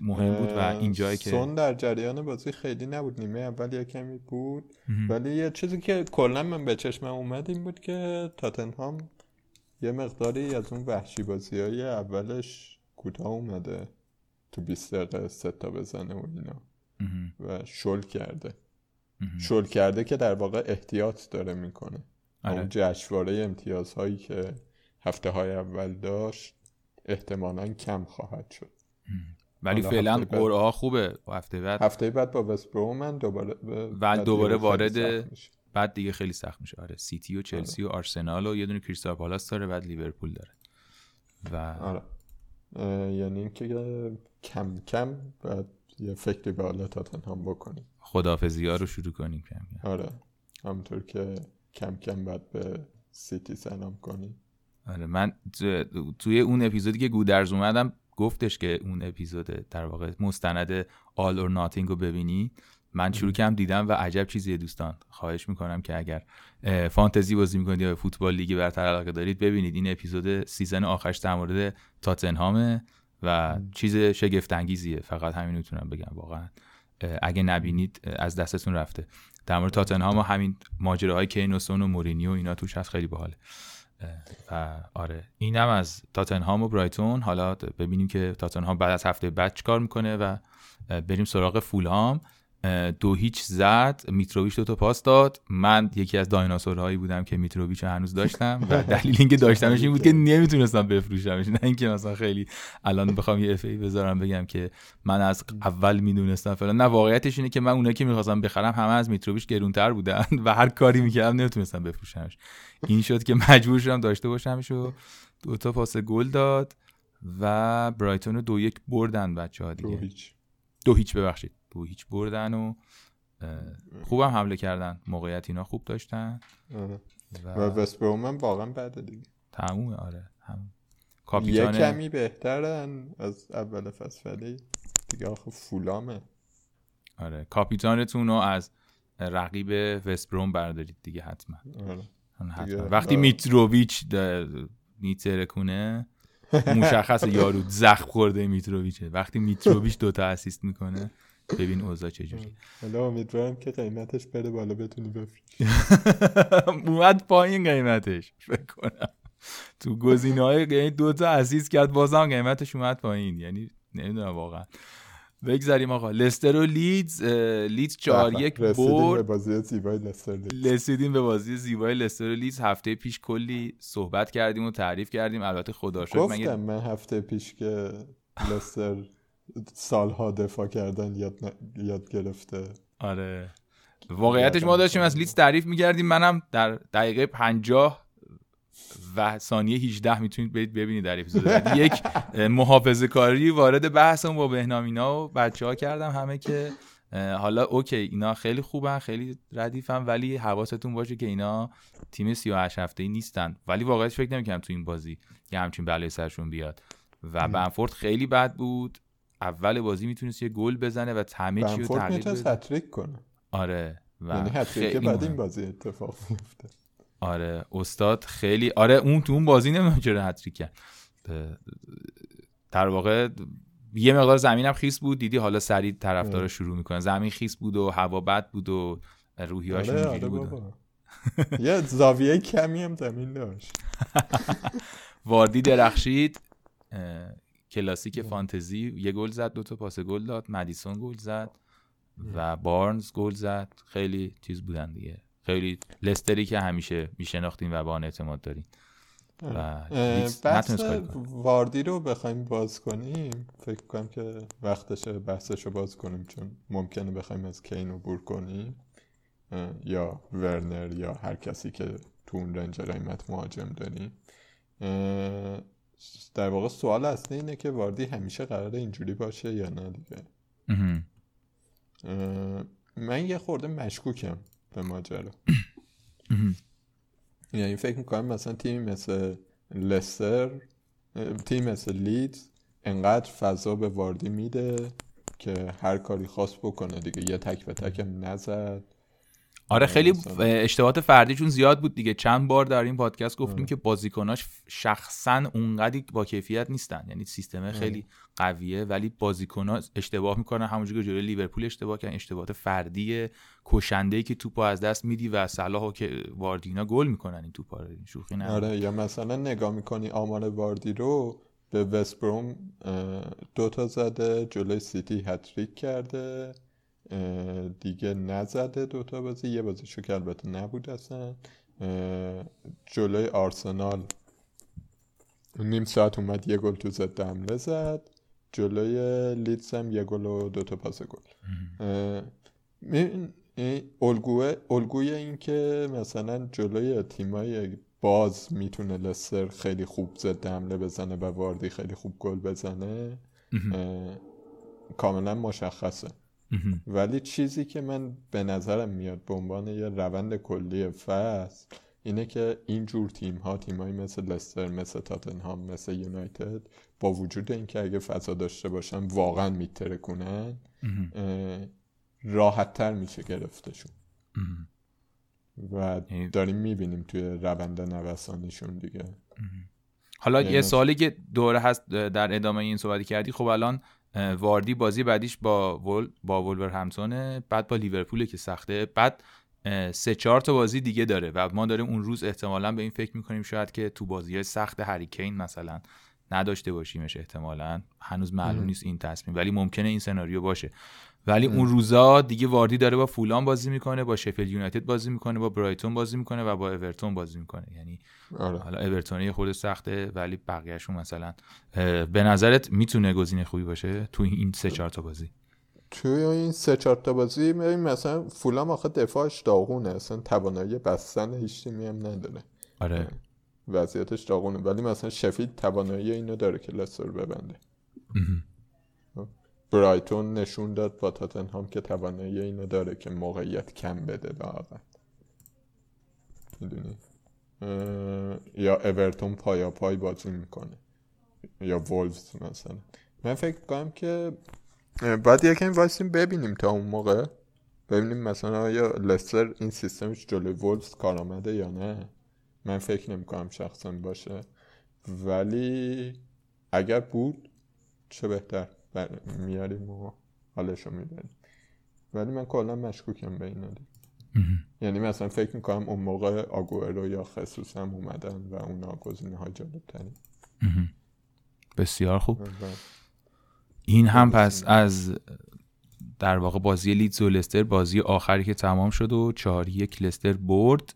مهم بود و اینجایی که سون در جریان بازی خیلی نبود. نیمه اول یه کمی بود ولی یه چیزی که کلا من به چشمم اومد این بود که تاتنهام یه مقداری از اون وحشی بازی های اولش کوتاه اومده. تو 20 دقیقه سه تا بزنه و اینا. و شل کرده. شل کرده که در واقع احتیاط داره می‌کنه. آره. اون جشنواره امتیازهایی که هفته های اول داشت احتمالا کم خواهد شد. ولی فعلا قرعه ها خوبه. هفته بعد. هفته بعد با وست برومن دوباره بعد دوباره وارد بعد دیگه خیلی سخت میشه. آره سیتی و چلسی آره. و آرسنال و یه دونه کریستال پالاس داره بعد لیورپول داره. و آره. یعنی اینکه کم کم بعد یه فکری به حالا تاتنهام بکنیم. خدافزی ها رو شروع کنیم کم کم. آره. همونطور که کم کم بعد به سیتی سلام کنیم. آره من توی اون اپیزودی که گودرز اومدم گفتش که اون اپیزود در واقع مستند All or Nothing رو ببینی. من شروع کردم دیدم و عجب چیزیه دوستان. خواهش می‌کنم که اگر فانتزی بازی می‌کنید یا فوتبال لیگ برتر علاقه دارید ببینید. این اپیزود season آخرش در مورد تاتنهامه و چیز شگفت انگیزیه فقط همین می‌تونم بگم واقعا. اگه نبینید از دستتون رفته. در مورد تاتنهام و همین ماجراهای کین و سون و مورینیو اینا توش هست. خیلی باحاله. و آره. اینم از تاتنهام و برایتون. حالا ببینیم که تاتنهام بعد از هفته بعد چیکار می‌کنه و بریم سراغ فولهام. دو هیچ زد میتروویچ دو تا پاس داد. من یکی از دایناسورهایی بودم که میتروویچ هنوز داشتم و (laughs) دلیل اینکه داشتمش این بود که (laughs) نمی‌تونستم بفروشمش. نه اینکه مثلا خیلی الان بخوام یه اف بذارم بگم که من از اول می‌دونستم فلان. نه واقعیتش اینه که من اونایی که می‌خواستم بخرم همه از میتروویچ گرونتر بودن (laughs) و هر کاری می‌کردم نمی‌تونستم بفروشمش. این شد که مجبور شدم داشته باشمش و دو تا پاس گل داد و برایتون رو دو یک بردن بچه ها دیگه. دو هیچ. دو هیچ ببخشید. دو هیچ بردن و خوبم حمله کردن موقعیت اینا خوب داشتن آره. و, و وست برومن واقعا بعد دیگه تمومه آره هم. کاپیتان یه کمی بهترن از اول فصل ولی دیگه آخه فولامه آره کاپیتانتون رو از رقیب وست بروم بردارید دیگه حتما آره. حتما. وقتی میتروویچ میترکونه مشخص یارو زخم خورده میتروویچه وقتی میتروویچ دوتا اسیست می‌کنه ببین اوضاع چجوری حالا امیدوارم که قیمتش بره بالا بتونی بفروشی. (laughs) اومد پایین قیمتش فکر کنم. تو گزینه های یعنی دوتا اسیست کرد بازم قیمتش اومد پایین. یعنی نمی‌دونم واقعا. بگذاریم آقا. لستر و لیدز لیدز 4 یک برد به بازی زیبای لستر رسیدیم به بازی زیبای لستر و لیدز. هفته پیش کلی صحبت کردیم و تعریف کردیم. البته خدا شکر گفتم من هفته پیش که لستر سالها دفاع کردن یاد, ن... یاد گرفته. آره. واقعیتش ما داشتیم از لیدز تعریف می‌کردیم. منم در دقیقه 50 و ثانیه 18 می‌تونید برید ببینید در اپیزود (laughs) یک محافظه کاری وارد بحثمون با بهنامینا و بچه ها کردم همه که حالا اوکی اینا خیلی خوبن خیلی ردیفن ولی حواستون باشه که اینا تیم 38 هفته ای نیستن. ولی واقعا فکر نمی‌کنم تو این بازی یه همچین بلای سرشون بیاد. و بنفورد خیلی بد بود. اول بازی می‌تونست یه گل بزنه و همه چی رو تغییر بده. کنه. آره و یعنی که بعد این بازی اتفاق میفته آره استاد خیلی آره اون تو اون بازی نمی‌دونم چرا هتریک کرد. در واقع یه مقدار زمینم خیس بود. دیدی حالا سریع طرفدارا شروع می‌کنن. زمین خیس بود و هوا بد بود و روحی آره, آره بود (laughs) یه زاویه کمی هم زمین داشت. (laughs) واردی درخشید. کلاسیک فانتزی یه گل زد دو تا پاس گل داد مدیسون گل زد و بارنز گل زد. خیلی چیز بودن دیگه. خیلی لستری که همیشه میشناختیم و با آن اعتماد داریم. و بحث واردی رو بخوایم باز کنیم. فکر کنم که وقتشه بحثش رو باز کنیم چون ممکنه بخوایم از کین بور کنیم. یا ورنر یا هر کسی که تو اون رنج قیمت مهاجم داریم. در واقع سوال اصلی اینه که واردی همیشه قراره اینجوری باشه یا نه دیگه. من یه خورده مشکوکم به ماجرا. (clears throat) یعنی فکر می‌کنم مثلا تیمی مثل لستر تیم مثل لیدز انقدر فضا به واردی میده که هر کاری خاص بکنه دیگه. یه تک به تکم نزد. آره خیلی اشتباهات فردیشون زیاد بود دیگه. چند بار در این پادکست گفتیم آره. که بازیکناش شخصا اونقدی با کیفیت نیستن. یعنی سیستم آره. خیلی قویه ولی بازیکنها اشتباه می‌کنن. همونجوری که جلوی لیورپول اشتباه کردن. اشتباهات فردی کشنده ای که توپو از دست میدی و صلاح که واردینا گل می‌کنن این توپا رو. شوخی نه آره یا مثلا نگاه می‌کنی آمار واردی رو به وستبروم دو تا زده جلوی سیتی هتریک کرده. دیگه نزده دوتا بازی. یه بازیشو که البته نبود اصلا. جلوی آرسنال. نیم ساعت اومد یه گل تو زد حمله زد. جلوی لیدز هم یه گل و دوتا پاس گل. الگوه الگوی این که مثلا جلوی تیمای باز می‌تونه لستر خیلی خوب زد حمله بزنه و واردی خیلی خوب گل بزنه کاملا مشخصه. ولی چیزی که من به نظرم میاد به عنوان یه روند کلی فصل اینه که این جور تیم ها تیم مثل لستر مثل تاتنهام مثل یونایتد با وجود اینکه اگه فضا داشته باشن واقعا میترکونن راحت تر میشه گرفتشون. و یعنی داریم می‌بینیم توی روند نوسانیشون دیگه. حالا یه یعنی سوالی که دوره هست در ادامه این صحبتی کردی خب الان واردی بازی بعدیش با ول با ولورهمپتون بعد با لیورپول که سخته. بعد سه چهار تا بازی دیگه داره و ما داریم اون روز احتمالا به این فکر می‌کنیم شاید که تو بازی های سخت هریکین مثلا نداشته باشیمش احتمالا. هنوز معلوم نیست این تصمیم ولی ممکنه این سناریو باشه. ولی اون روزا دیگه واردی داره با فولان بازی می‌کنه با شفیلد یونایتد بازی می‌کنه با برایتون بازی می‌کنه و با اورتون بازی می‌کنه. یعنی آره. حالا اورتون خود سخته ولی بقیهشون مثلا به نظرت می‌تونه گزینه خوبی باشه تو این سه چهار تا بازی؟ توی این سه چهار تا بازی مثلا فولام آخه دفاعش داغونه اصلا توانایی بستن هیچ تیمی هم نداره. آره. وضعیتش داغونه. ولی مثلا شفید توانایی اینو داره که لستر ببنده. برایتون نشون داد با تاتنهام که توانایی اینو داره که موقعیت کم بده لااقل می‌دونی؟ یا اورتون پایا پای بازی می‌کنه. یا وولفز مثلا. من فکر کنم که باید یکم وایسیم ببینیم تا اون موقع. ببینیم مثلا یا لستر این سیستمش جلوی وولفز کار آمده یا نه. من فکر نمی کنم شخصا باشه. ولی اگر بود چه بهتر. میاریم و حالشو می‌بریم. ولی من کلا مشکوکم به این یعنی مثلا فکر می‌کنم اون موقع آگوئرو یا خصوص هم اومدن و اونا گزینه های جالب ترین بسیار خوب. این هم پس از در واقع بازی لیدز و لستر بازی آخری که تمام شد و چهار یک لستر برد.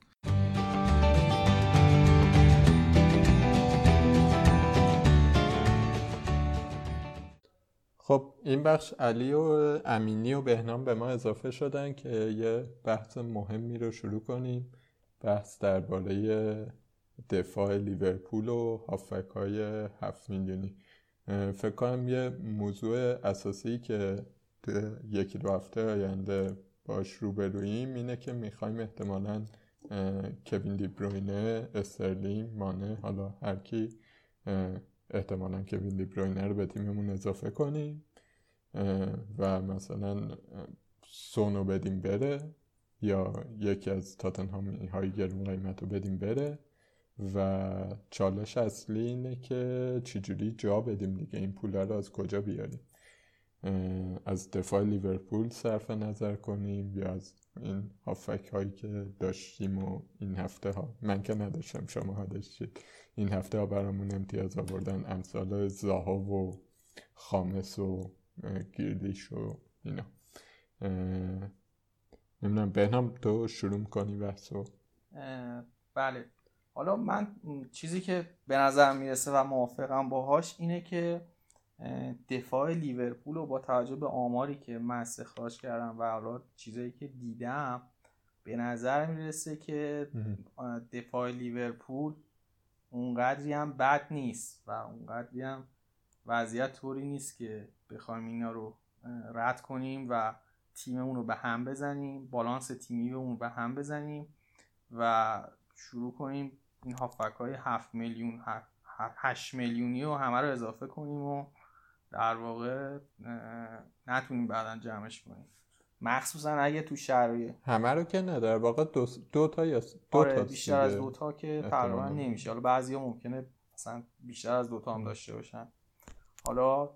خب این بخش علی و امینی و بهنام به ما اضافه شدن که یه بحث مهمی رو شروع کنیم. بحث درباره دفاع لیورپول و هافک های 7 میلیونی فکر کنم یه موضوع اساسی که یکی دو هفته آینده باش روبرویم اینه که می‌خوایم احتمالا کوین دیبروینه استرلینگ مانه حالا هر کی احتمالا کوین دیبروینه رو به تیممون اضافه کنیم و مثلا سونو بدیم بره یا یکی از تاتنهامی های گرون قیمت رو بدیم بره. و چالش اصلی اینه که چجوری جا بدیم دیگه؟ این پول رو از کجا بیاریم؟ از دفاع لیورپول صرف نظر کنیم یا از این هافک هایی که داشتیم و این هفته ها من که نداشتم شما ها داشتید. این هفته ها برامون امتیاز آوردن. امثال زاها و خامس و گیرلیش و اینا. نمی‌دونم. بهنام تو شروع کنی بحثو بله. حالا من چیزی که به نظر می‌رسه و موافقم باهاش اینه که دفاع لیورپول رو با توجه به آماری که من استخراج کردم و حالا چیزایی که دیدم به نظر می‌رسه که دفاع لیورپول اونقدری هم بد نیست و اونقدری هم وضعیت طوری نیست که بخوایم اینا رو رد کنیم و تیممون رو به هم بزنیم بالانس تیمی اون به هم بزنیم و شروع کنیم این هافک های 7 میلیون 8 میلیونی رو همه رو اضافه کنیم و در واقع نتونیم بعدا جمعش کنیم. مخصوصا اگه تو شرایط همه رو که نه در واقع دو, دو تا یا دو آره تا بیشتر از دو تا که تقریبا نمیشه. حالا بعضیا ممکنه مثلا بیشتر از دو تا هم داشته باشن. حالا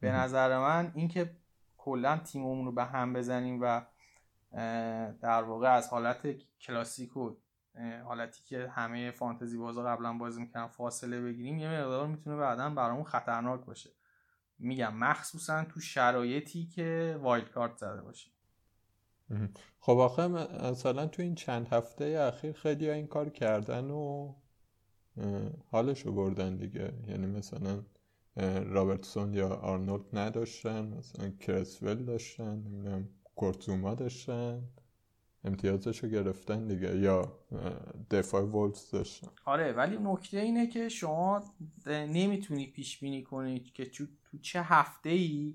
به نظر من اینکه کلا تیممون رو به هم بزنیم و در واقع از حالت کلاسیک و حالتی که همه فانتزی بازا قبلا بازی می‌کنن فاصله بگیریم یه مقدار می‌تونه بعدا برامون خطرناک باشه. میگم مخصوصا تو شرایطی که wild card زده باشیم خب آخه مثلا تو این چند هفته اخیر خیلی این کار کردن و حالشو بردن دیگه. یعنی مثلا رابرتسون یا آرنولد نداشتن مثلا کرسول داشتن نمی‌دونم کورت زوما داشتن امتیازشو گرفتن دیگه. یا دفاع وولز داشتن. آره ولی نکته اینه که شما نمی‌تونی پیش بینی کنید که تو چه هفته ای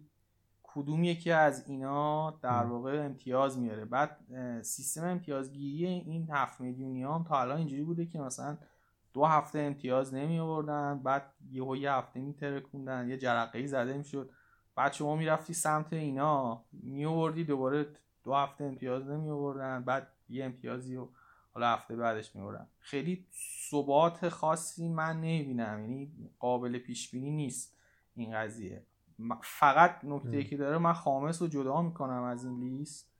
کدوم یکی از اینا در واقع امتیاز میاره. بعد سیستم امتیازگیری این هفت میلیونی هم تا الان اینجوری بوده که مثلا دو هفته امتیاز نمی آوردن بعد یه یه هفته میترکوندن یه جرقه ای زده می‌شد بعد شما می‌رفتی سمت اینا می آوردی دوباره دو هفته امتیاز نمی آوردن بعد یه امتیازی و حالا هفته بعدش می آوردن. خیلی ثبات خاصی من نمی‌بینم یعنی قابل پیش بینی نیست. این قضیه. فقط نکته که داره من خامس رو جدا می‌کنم از این لیست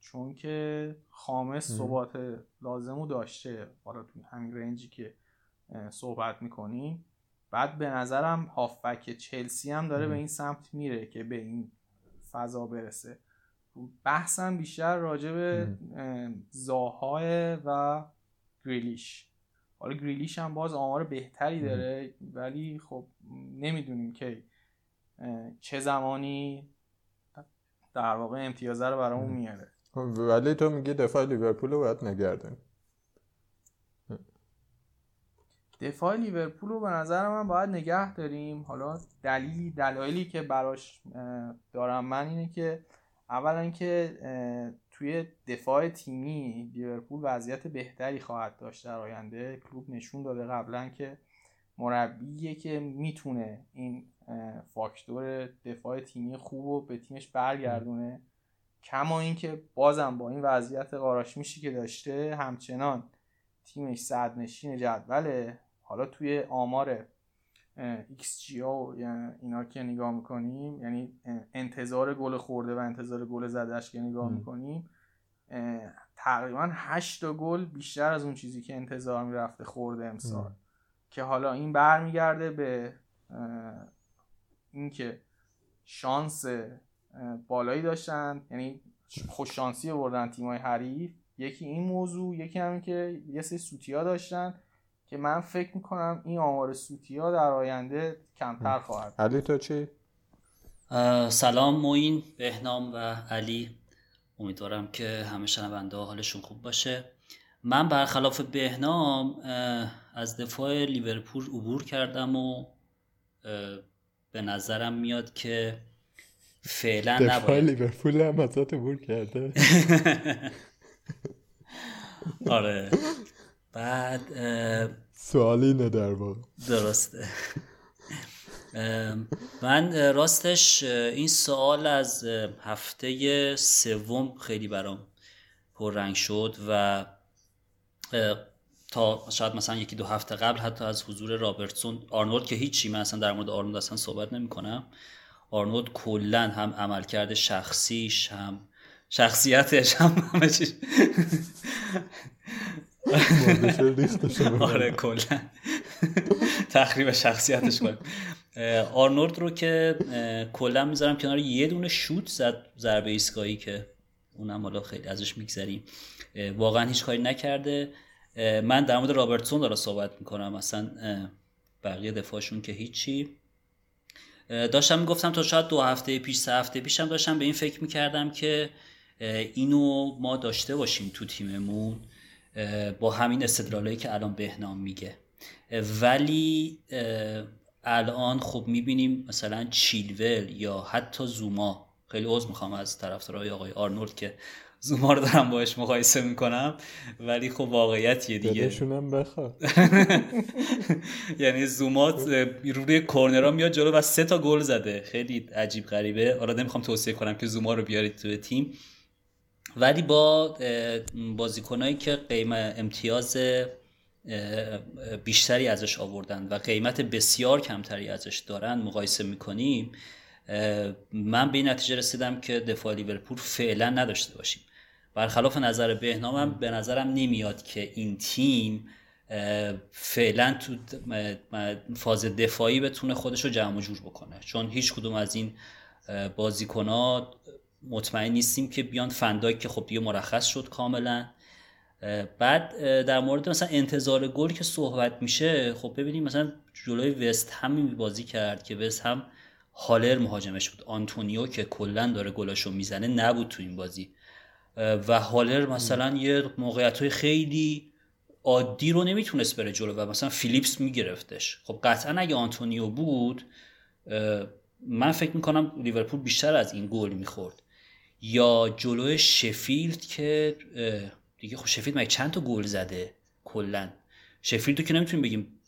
چون که خامس ثبات لازم رو داشته. حالا تو همین رنجی که صحبت می‌کنیم بعد به نظرم هافبک چلسی هم داره به این سمت میره که به این فضا برسه. بحثم بیشتر راجع به زاهای و گریلیش. حالا گریلیش هم باز آمار بهتری داره ولی خب نمی‌دونیم که چه زمانی در واقع امتیازه رو برامون میاره. خب، ولی تو میگی دفاع لیورپول رو باید نگردن دفاع لیورپول رو به نظر من باید نگه داریم. حالا دلیلی دلایلی که براش دارم من اینه که اولا که توی دفاع تیمی لیورپول وضعیت بهتری خواهد داشت در آینده. کلوب نشون داده قبلا که مربیه که می‌تونه این فاکتور دفاع تیمی خوب رو به تیمش برگردونه. کما اینکه بازم با این وضعیت قاراش میشی که داشته همچنان تیمش صد نشین جدوله. حالا توی آمار XG و اینا که نگاه می‌کنیم یعنی انتظار گل خورده و انتظار گل زدهش که نگاه می‌کنیم تقریبا 8 گل بیشتر از اون چیزی که انتظار می‌رفته خورده امسال. که حالا این برمیگرده به اینکه شانس بالایی داشتن یعنی خوش شانسی بردن تیمای حریف. یکی این موضوع یکی همین که یه سری سوتیا داشتن. که من فکر می‌کنم این آمار سوتیا در آینده کمتر خواهد علی تو چی؟ سلام موین بهنام و علی. امیدوارم که همه شنونده حالشون خوب باشه. من برخلاف بهنام از دفاع لیورپول عبور کردم و به نظرم میاد که فعلا نباید. (laughs) لیورپول هم ازت عبور کرده. (laughs) آره. بعد سوالی اینه در واقع. درسته. من راستش این سوال از هفته سوم خیلی برام پررنگ شد و تا شاید مثلا یکی دو هفته قبل حتی از حضور رابرتسون آرنولد که هیچی من اصلا در مورد آرنولد اصلا صحبت نمی کنم. آرنولد کلا هم عملکرد شخصیش هم شخصیتش هم همه آره کلا. تخریب شخصیتش کنیم. آرنولد رو که کلا می‌ذارم کنار یه دونه شوت زد ضربه ایستگاهی که اونم حالا خیلی ازش میگذریم. واقعا هیچ کاری نکرده. من در مورد رابرتسون دارم صحبت می‌کنم. اصلا بقیه دفاعشون که هیچی. داشتم می‌گفتم تا شاید دو هفته پیش سه هفته پیشم داشتم به این فکر می‌کردم که اینو ما داشته باشیم تو تیممون. با همین استدلالایی که الان بهنام میگه. ولی الان خب می‌بینیم مثلا چیلول یا حتی زوما خیلی عوض می‌خوام از طرفدارای آقای آرنولد که زوما رو دارم باش مقایسه می‌کنم ولی خب واقعیت یه دیگه بخواد (laughs) یعنی زوما روی کورنرا میاد جلو و سه تا گل زده. خیلی عجیب غریبه. حالا نمی‌خوام توصیه کنم که زوما رو بیارید تو تیم. ولی با بازیکنایی که قیمت امتیاز بیشتری ازش آوردن و قیمت بسیار کمتری ازش دارن مقایسه می‌کنیم من به این نتیجه رسیدم که دفاع لیورپول فعلا نداشته باشیم. برخلاف نظر بهنامم به نظرم نمیاد که این تیم فعلا تو فاز دفاعی بتونه خودش رو جمع جور بکنه. چون هیچ کدوم از این بازیکنات مطمئن نیستیم که بیان فنداک که خب دیگه مرخص شد کاملا. بعد در مورد مثلا انتظار گل که صحبت میشه خب ببینیم مثلا جلوی وست هم بازی کرد که وست هم هالر مهاجمش بود. آنتونیو که کلا داره گلاشو می‌زنه نبود تو این بازی. و هالر مثلا یه موقعیت های خیلی عادی رو نمی‌تونست بره جلو و مثلا فیلیپس میگرفتش. خب قطعا اگه آنتونیو بود من فکر می‌کنم لیورپول بیشتر از این گل می‌خورد. یا جلوی شفیلد که دیگه خب شفیلد مگه چند تا گل زده؟ کلا شفیلد رو که نمی‌تونیم بگیم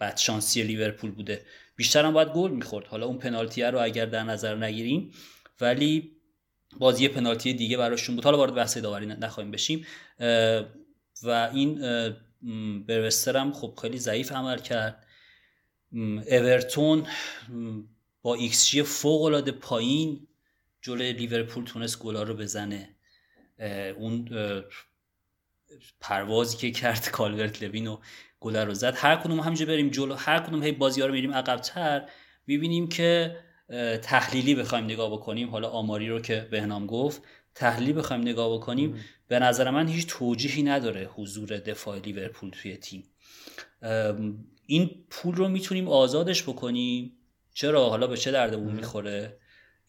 بدشانسی لیورپول بوده. بیشتر هم باید گل می‌خورد. حالا اون پنالتی رو اگر در نظر نگیریم ولی بازی پنالتی دیگه براشون بود. حالا وارد بحث داوری نخواهیم بشیم. و این بروستر هم خب خیلی ضعیف عمل کرد. اورتون با XG فوق العاده پایین جلوی لیورپول تونست گلا رو بزنه. اون پروازی که کرد (laughs) کالورت لوین و گل رو زد. هر کدوم همینجا بریم جلو هر کدوم هی بازی ها رو میریم عقبتر می‌بینیم که تحلیلی بخوایم نگاه بکنیم. حالا آماری رو که بهنام گفت تحلیلی بخوایم نگاه بکنیم. به نظر من هیچ توجیهی نداره حضور دفاع لیورپول توی تیم. این پول رو می‌تونیم آزادش بکنیم. چرا؟ حالا به چه دردمون می‌خوره؟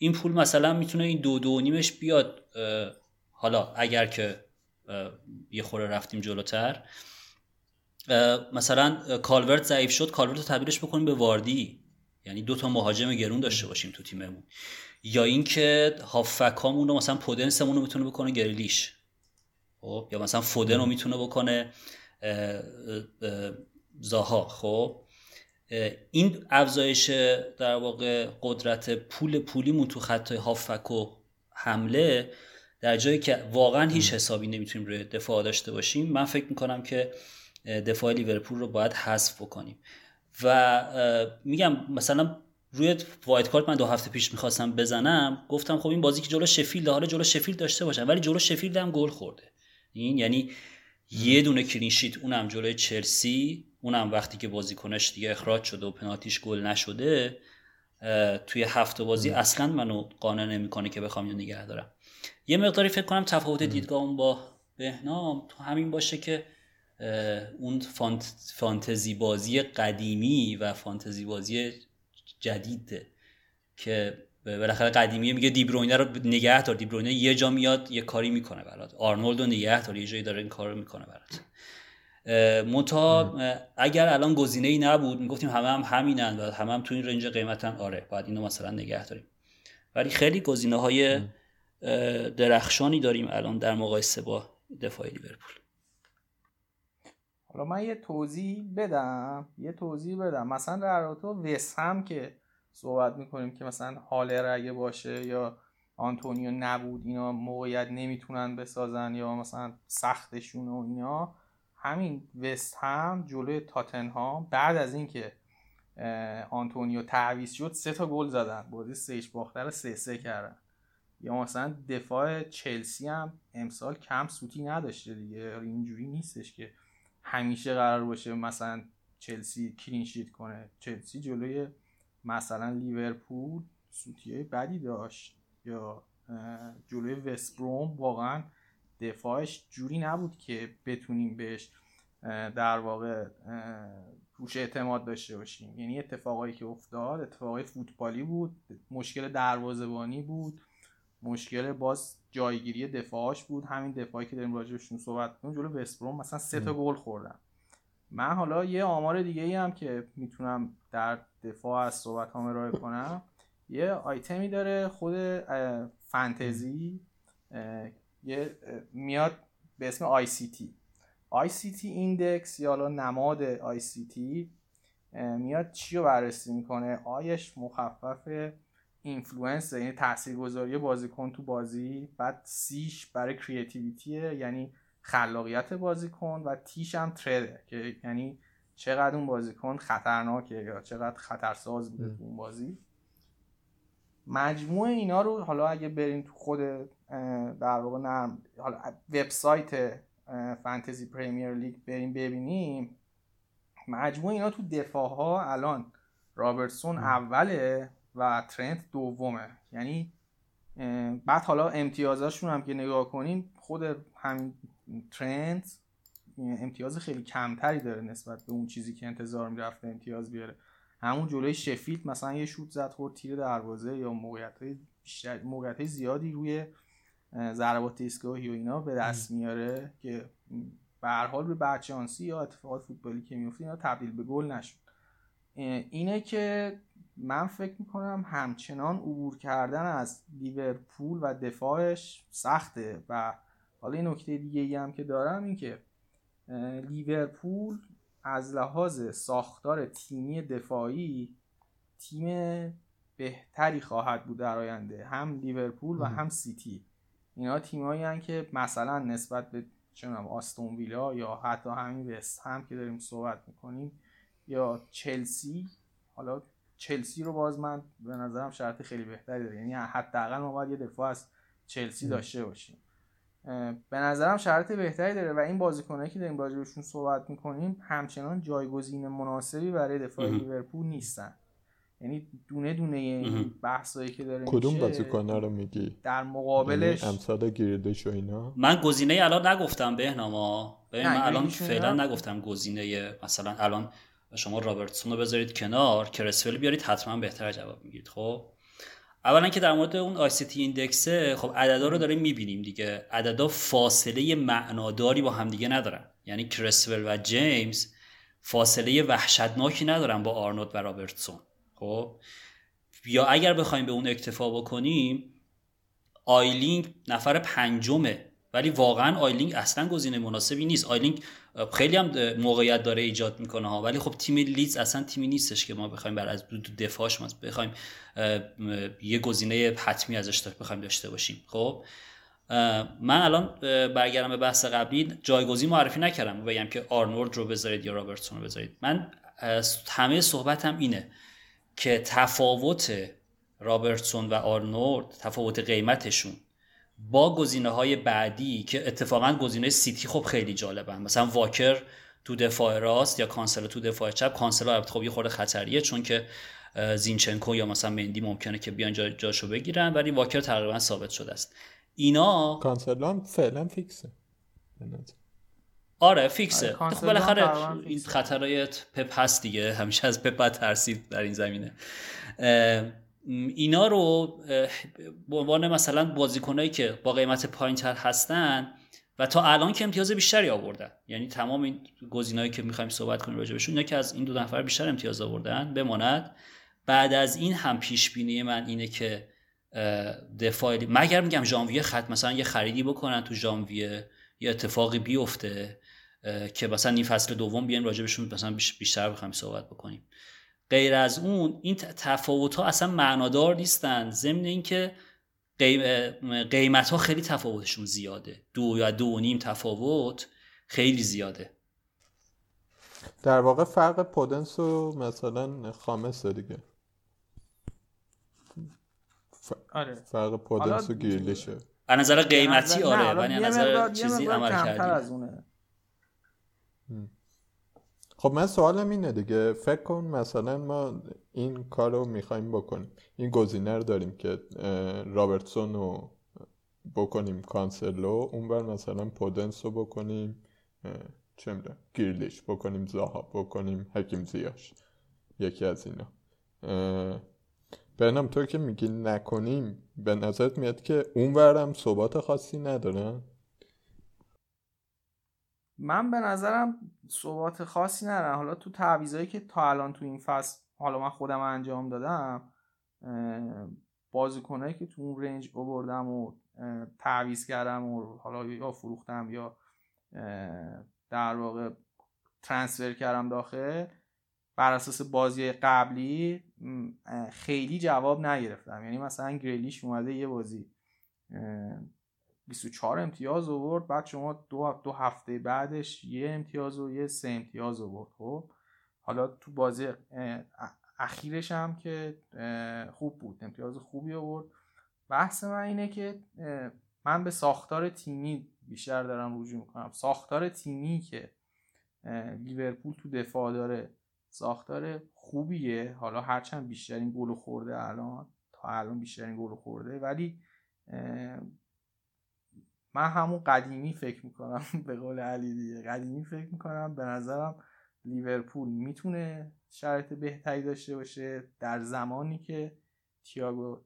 این پول مثلا می‌تونه این دو دو نیمش بیاد حالا اگر که یه خوره رفتیم جلوتر. مثلا کالورت ضعیف شد کالورت رو تبدیلش بکنیم به واردی. یعنی دو تا مهاجم گرون داشته باشیم تو تیممون. یا اینکه هافکامون رو مثلا پودنسمون رو می‌تونه بکنه گریلیش. خب؟ یا مثلا فودن رو می‌تونه بکنه زاها. خب؟ این افزایش در واقع قدرت پول پولیمون تو خط هافک و حمله در جایی که واقعا هیچ حسابی نمی‌تونیم روی دفاع داشته باشیم من فکر می‌کنم که دفاع لیورپول رو باید حذف بکنیم. و میگم مثلا روی wild card من دو هفته پیش می‌خواستم بزنم گفتم خب این بازی که جلو شفیلد حالا جلو شفیلد داشته باشم ولی جلو شفیلد هم گل خورده. این یعنی یه دونه clean sheet اونم جلوی چلسی. اونم وقتی که بازیکنش دیگه اخراج شده و پنالتیش گل نشده توی هفته بازی اصلا منو قانع نمی‌کنه که بخوام اینو نگه دارم. یه مقداری فکر کنم تفاوت دیدگاهم با بهنام تو همین باشه که اون فانت، فانتزی بازی قدیمی و فانتزی بازی جدیده که بالاخره قدیمی میگه دیبروینه رو نگه دار. دیبروینه یه جا میاد یه کاری می‌کنه برات. آرنولد رو نگه دار. یه جایی داره این کار رو می‌کنه برات. منتها اگر الان گزینه ای نبود می‌گفتیم همه هم همینن و همه هم تو این رنج قیمتن آره باید اینو مثلا نگه داریم. ولی خیلی گزینه های درخشانی داریم الان در مقایسه با دفاع لیورپول. حالا من یه توضیح بدم یه توضیح بدم. مثلا در رابطه وست هم که صحبت می‌کنیم که مثلا هالر اگه باشه یا آنتونیو نبود اینا موقعیت نمی‌تونن بسازن یا مثلا سختشون و اینا همین وست هم جلوی تاتنهام بعد از اینکه آنتونیو تعویض شد سه تا گل زدن. بازی سهش باختر سه سه کردن. یا مثلا دفاع چلسی هم امسال کم سوتی نداشته دیگه. اینجوری نیستش که همیشه قرار باشه مثلا چلسی کلینشیت کنه. چلسی جلوی مثلا لیورپول سوتی بدی داشت. یا جلوی وستبروم واقعا دفاعش جوری نبود که بتونیم بهش در واقع روش اعتماد داشته باشیم. یعنی اتفاقایی که افتاد اتفاقای فوتبالی بود مشکل دروازه‌بانی بود مشکل باز جایگیری دفاعش بود. همین دفاعی که داریم راجبشون صحبت کنیم جلو وستبروم مثلا سه تا گل خوردن. من حالا یه آمار دیگه ای هم که می‌تونم در دفاع از صحبت هم ارائه کنم. یه آیتمی داره خود فانتزی یه میاد به اسم سی تی. ایندکس یا حالا نماد T میاد چی رو بررسی می‌کنه؟ I ش مخفف influence یعنی تاثیرگذاری بازیکن تو بازی بعد C ش برای creativity ه یعنی خلاقیت بازیکن و T ش هم threat ه که یعنی چقدر اون بازیکن خطرناکه یا چقدر خطرساز بوده تو اون بازی. مجموع اینا رو حالا اگه بریم تو خود در واقع نرم حالا وبسایت فانتزی پریمیر لیگ بریم ببینیم. مجموع اینا تو دفاع ها الان رابرتسون اوله و ترنت دومه. یعنی بعد حالا امتیازاشون هم که نگاه کنیم خود همین ترنت امتیاز خیلی کمتری داره نسبت به اون چیزی که انتظار می‌رفته امتیاز بیاره. همون جلوی شفیلد مثلا یه شوت زد خورد تیر دروازه یا موقعیت بیشتر موقعیت زیادی روی ضربات ایستگاهی و اینا به دست میاره که به هر حال به بچانسی یا اتفاقات فوتبالی که میفته اینا تبدیل به گل نشد. اینه که من فکر می‌کنم همچنان عبور کردن از لیورپول و دفاعش سخته و حالا این نکته دیگه ای هم که دارم این که لیورپول از لحاظ ساختار تیمی دفاعی تیم بهتری خواهد بود در آینده. هم لیورپول و هم سیتی. اینا تیمایی که مثلا نسبت به چونم آستون ویلا یا حتی همین وست هم که داریم صحبت می‌کنیم یا چلسی. حالا چلسی رو باز من به نظرم شرط خیلی بهتری داره. یعنی حداقل ما باید یه دفاع از چلسی داشته باشیم. به نظرم شرط بهتری داره و این بازیکنایی که داریم راجبشون صحبت می‌کنیم همچنان جایگزین مناسبی برای دفاع لیورپول نیستن. یعنی دونه دونه این بحثایی که داره کدوم بازیکن‌ها رو میگی؟ در مقابلش یعنی امثال گریدش و اینا؟ من گزینه الان نگفتم بهناما من الان فعلا نگفتم گزینه مثلا الان شما رابرتسون رو بذارید کنار کرسفل بیارید حتما بهتر جواب می‌گیرید. خب؟ اولا که در مورد اون آی سی ایندکسه خب عددا رو داریم می‌بینیم دیگه. عددا فاصله معناداری با همدیگه ندارن. یعنی کرسول و جیمز فاصله وحشتناکی ندارن با آرنولد و رابرتسون. خب؟ یا اگر بخوایم به اون اکتفا بکنیم آیلینگ نفر پنجمه ولی واقعا آیلینگ اصلا گزینه مناسبی نیست. آیلینگ خیلی هم موقعیت داره ایجاد می‌کنه ها. ولی خب تیم لیدز اصلا تیمی نیستش که ما بخوایم بر از دفاعش ما بخوایم یه گزینه حتمی ازش بخوایم داشته باشیم. خب؟ من الان برگردم به بحث قبلی. جایگزین معرفی نکردم. بگم که آرنولد رو بذارید یا رابرتسون رو بذارید. من همه صحبتم اینه که تفاوت رابرتسون و آرنولد تفاوت قیمتشون با گزینه های بعدی که اتفاقا گزینه سیتی خب خیلی جالبن مثلا واکر تو دفاع راست یا کانسلو تو دفاع چپ کانسلو البته خب یه خورده خطریه چون که زینچنکو یا مثلا مندی ممکنه که بیان جا جاشو بگیرن ولی واکر تقریبا ثابت شده است. اینا کانسل هم فعلا فیکسه. آره فیکسه. آره خب بالاخره این خطرهای پپ هست دیگه. همیشه از پپ ترسید در این زمینه. اینا رو به عنوان مثلا بازیکنایی که با قیمت پایینتر هستن و تا الان که امتیاز بیشتری آوردن. یعنی تمام این گزینه‌ای که می‌خوایم صحبت کنیم راجع اینا که از این دو نفر بیشتر امتیاز آوردن بماند. بعد از این هم پیش بینی من اینه که دفاع مگر میگم ژانویه خط مثلا یه خریدی بکنن تو ژانویه یه اتفاقی بیفته که مثلا این فصل دوم بیایم راجبشون مثلا بیشتر بخوایم صحبت بکنیم. غیر از اون این تفاوت ها اصلا معنادار نیستن. ضمن اینکه قیمت ها خیلی تفاوتشون زیاده. دو یا دو و نیم تفاوت خیلی زیاده. در واقع فرق پودنس و مثلا خامسه دیگه. آره. فرق پودنس و گیرلیشه. از نظر قیمتی آره. ولی از نظر چیزی عمل کردی. خب من سوالم اینه دیگه. فکر کن مثلا ما این کار رو می‌خوایم بکنیم. این گزینه رو داریم که رابرتسون رو بکنیم کانسلو اونور مثلا پودنس رو بکنیم چه می‌دونم گیرلیش بکنیم زاها بکنیم حکیم زیاش یکی از اینا. بنام تو که میگی نکنیم به نظرت میاد که اونورم ثبات خاصی ندارن من به نظرم ثبات خاصی ندارم. حالا تو تعویضایی که تا الان تو این فصل حالا من خودم انجام دادم بازیکنایی که تو اون رنج بردم و تعویض کردم و حالا یا فروختم یا در واقع ترانسفر کردم داخل بر اساس بازی قبلی خیلی جواب نگرفتم. یعنی مثلا گریلیش اومده یه بازی 24 امتیاز آورد بعد شما دو, دو هفته بعدش یه امتیاز و یه سه امتیاز آورد خب؟ حالا تو بازی اخیرش هم که خوب بود امتیاز خوبی آورد. بحث من اینه که من به ساختار تیمی بیشتر دارم رجوع می‌کنم. ساختار تیمی که لیورپول تو دفاع داره ساختار خوبیه. حالا هرچند بیشترین گل خورده الان تا الان بیشترین گل خورده ولی من همون قدیمی فکر می‌کنم (laughs) به قول علی دیگه. قدیمی فکر می‌کنم به نظرم لیورپول می‌تونه شرط بهتری داشته باشه در زمانی که تیاگو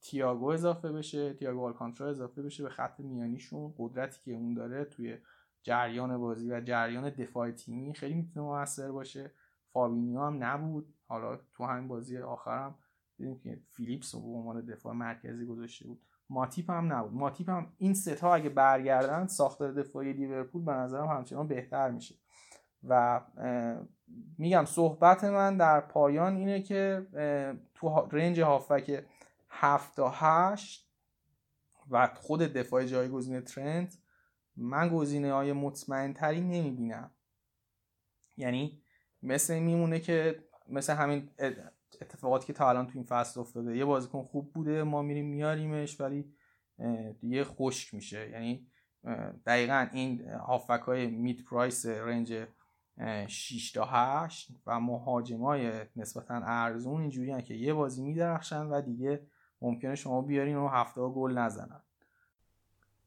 تییاگو اضافه بشه تییاگو آلکانترا اضافه بشه به خط میانیشون. قدرتی که اون داره توی جریان بازی و جریان دفاع تیمی خیلی می‌تونه موثر باشه. فابینیو هم نبود. حالا تو همین بازی آخرم دیدیم که فیلیپس رو به عنوان دفاع مرکزی گذاشته بود. ماتیپ هم نبود. ماتیپ هم این ستا اگه برگردن ساختار دفاعی لیورپول به نظرم همچنان بهتر میشه. و میگم صحبت من در پایان اینه که تو رنج هافک 7 تا 8 و خود دفاع جایگزین ترنت من گزینه های مطمئن تری نمی‌بینم. یعنی مثل میمونه که مثل همین اتفاقاتی که تا الان تو این فصل افتاده. یه بازیکن خوب بوده ما میریم میاریمش ولی دیگه خشک میشه. یعنی دقیقا این هافک های مید پرایس رنج 6 تا 8 و مهاجمای نسبتا ارزون اینجوری که یه بازی میدرخشن و دیگه ممکنه شما بیارین و هفته گل نزنن.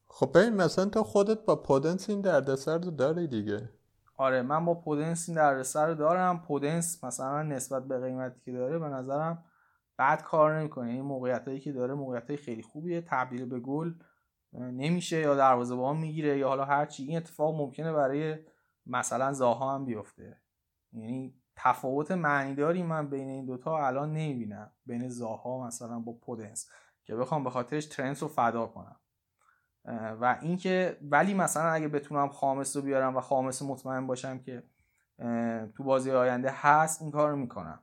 خب ببین مثلا تو خودت با پودنس این دردسر رو داری دیگه. آره من با پودنس این دردسر رو دارم. پودنس مثلا نسبت به قیمتی که داره به نظرم بعد کار نمی‌کنه. این موقعیت هایی که داره موقعیت های خیلی خوبیه. تبدیل به گل نمیشه یا دروازه بان می‌گیره یا حالا هرچی این اتفاق ممکنه برای مثلا زاها هم بیفته. یعنی تفاوت معنیداری من بین این دوتا الان نمی‌بینم. بین زاها مثلا با پودنس. که بخوام به خاطرش ترنس رو فدا کنم. و اینکه ولی مثلا اگه بتونم خامس رو بیارم و خامس مطمئن باشم که تو بازی آینده هست این کار رو می‌کنم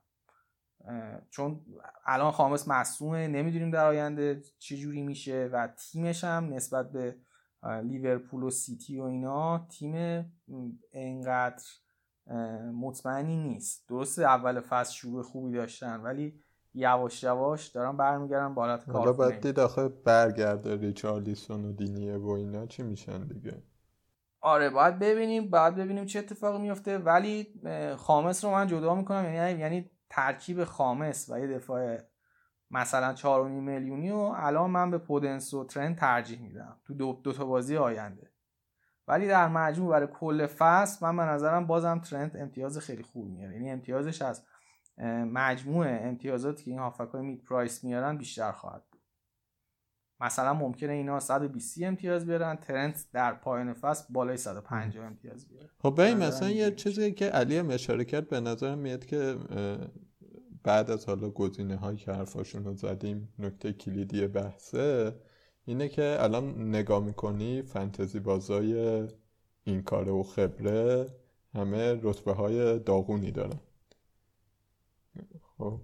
چون الان خامس مصومه نمی‌دونیم در آینده چه جوری میشه و تیمش هم نسبت به لیورپول و سیتی و اینا تیم انقدر مطمئنی نیست. درسته اول فصل شروع خوبی داشتن ولی یواش یواش دارن برمیگردن بالات کار حالا باید دید آخه برگرده ریچارلیسون و دینیه و اینا چی میشن دیگه؟ آره باید ببینیم باید ببینیم چه اتفاقی میفته. ولی خامس رو من جدا می‌کنم یعنی یعنی ترکیب خامس و یه دفاع مثلا 4.5 میلیونی و الان من به پودنس و ترند ترجیح میدم. تو دو, دو تا بازی آینده. ولی در مجموع برای کل فصل من به نظرم بازم ترند امتیاز خیلی خوب میاره. یعنی امتیازش از مجموع امتیازاتی که این هافک های مید پرایس میارن بیشتر خواهد بود. مثلا ممکنه اینا 120 امتیاز بیارن ترنت در پایان فصل بالای 150 امتیاز بیاره. خب ببین مثلا یه چیزی که علی هم اشاره کرد به نظر میاد که بعد از حالا گزینه هایی که حرفاشون رو زدیم نکته کلیدی بحثه اینه که الان نگاه می‌کنی فنتزی بازای این کاره و خبره همه رتبه های داغونی دارن. خب.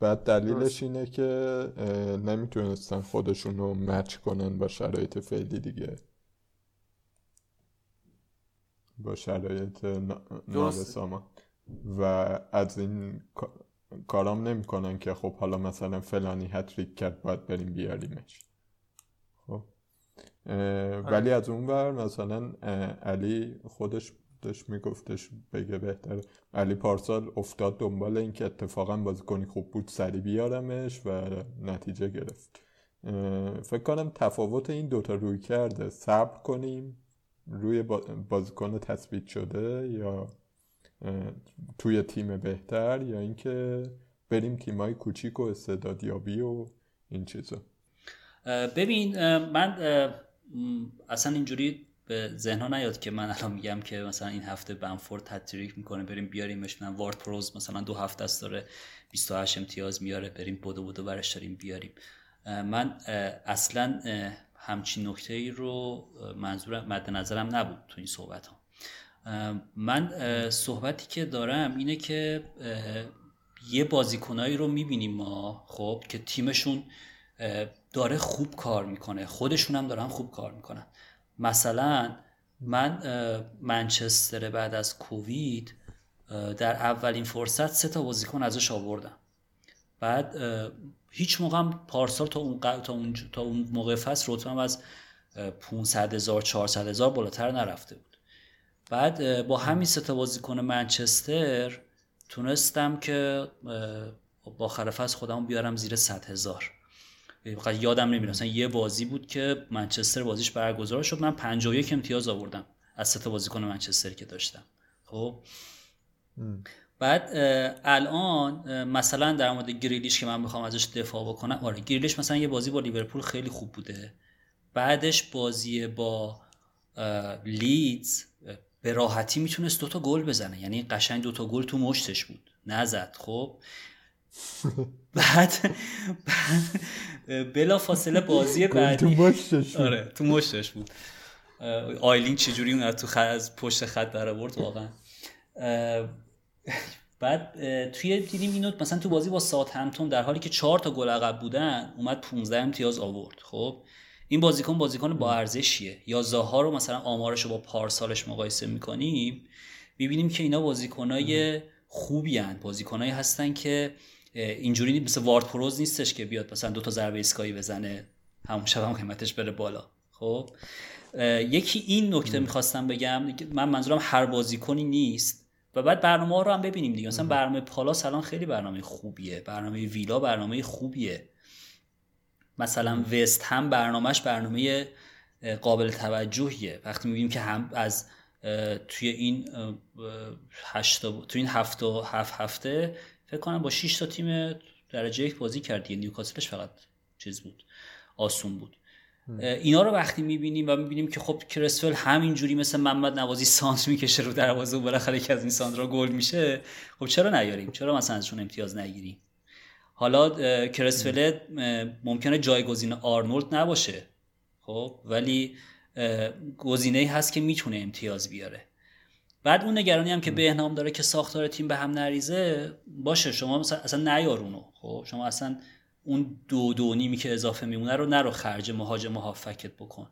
بعد دلیلش اینه که نمی‌تونستن خودشون رو مچ کنن با شرایط فعلی دیگه. با شرایط نابسامان. و از این کارام نمی‌کنن که خب حالا مثلا فلانی هتریک کرد باید بریم بیاریمش. خب. ولی از اون ور مثلا علی خودش داشت میگفتش بگه بهتر علی پارسال افتاد دنبال این که اتفاقا بازیکنی خوب بود سری بیارمش و نتیجه گرفت. فکر کنم تفاوت این دوتا روی کرده. صبر کنیم روی بازیکن تثبیت شده یا توی تیم بهتر یا اینکه بریم تیمای کوچیک و استعدادیابی و این چیزا. ببین من اصلا اینجوری به ذهن نیاد که من الان میگم که مثلا این هفته بنفورد تتریک می‌کنه بریم بیاریمش من وارد پروز مثلا دو هفته است داره 28 امتیاز میاره بریم بودو بودو برش داریم بیاریم. من اصلا همچین نکته ای رو منظور مد نظرم نبود تو این صحبت ها من صحبتی که دارم اینه که یه بازیکنایی رو می‌بینیم ما خب که تیمشون داره خوب کار می‌کنه. خودشون هم دارن خوب کار می‌کنن. مثلا من منچستر بعد از کووید در اولین فرصت سه تا بازیکن ازش آوردم. بعد هیچ موقع پارسال تا اون, تا اون, تا اون موقع فصل رتبم از 500 هزار 400 هزار بالاتر نرفته بود. بعد با همین سه تا بازیکن منچستر تونستم که با خرفصل خودم بیارم زیر 100 هزار. فقط یادم نمیاد. مثلا یه بازی بود که منچستر بازیش برگزار شد. من 51 امتیاز آوردم از سه تا بازیکن منچستر که داشتم. خب؟ بعد الان مثلا در مورد گریلیش که من می‌خوام ازش دفاع بکنم. آره گریلیش مثلا یه بازی با لیورپول خیلی خوب بوده. بعدش بازی با لیدز به راحتی می‌تونست دوتا گل بزنه. یعنی قشنگ دوتا گل تو مشتش بود. نزد. خب؟ بعد بلا فاصله بازی بعدی تو مشتش آره تو مشتش بود. آیلین چجوری اون تو خط از پشت خط در آورد واقعا بعد توی دیدیم اینو مثلا تو بازی با ساعت همتون در حالی که چهار تا گل عقب بودن اومد 15 امتیاز آورد. خب؟ این بازیکن بازیکن با ارزشیه. یا زاها رو مثلا آمارش رو با پارسالش مقایسه می‌کنیم می‌بینیم که اینا بازیکنای خوبی هن. بازیکنایی هستن که اینجوری مثل وارد پروز نیستش که بیاد مثلا دو تا ضربه ایستگاهی بزنه همون شب هم قیمتش بره بالا. خب؟ یکی این نکته می‌خواستم بگم من منظورم هر بازیکنی نیست و بعد برنامه ها رو هم ببینیم دیگه. مثلا برنامه پالاس الان خیلی برنامه خوبیه. برنامه ویلا برنامه خوبیه. مثلا وست هم برنامهش برنامه قابل توجهیه. وقتی می‌بینیم که هم از توی این هشت توی این هفت و هفت هفته فکر کنم با 6 تا تیم درجه یک بازی کردی. نیوکاسلش فقط چیز بود. آسون بود. اینا رو وقتی می‌بینیم و می‌بینیم که خب کرسفل همینجوری مثل محمد نوازی سانت می‌کشه رو دروازه و بالاخره یکی از این سانترا گل میشه خب چرا نیاریم؟ چرا مثلا ازشون امتیاز نگیریم؟ حالا کرسفل ممکنه جایگزین آرنولد نباشه. خب ولی گزینه هست که می‌تونه امتیاز بیاره. بعد اون نگرانی هم که بهنام داره که ساختار تیم به هم نریزه باشه شما مثلا اصلا نیارونو خب شما اصلا اون دو دو نیمی که اضافه میمونه رو نرو خرج مهاجم فکت بکن.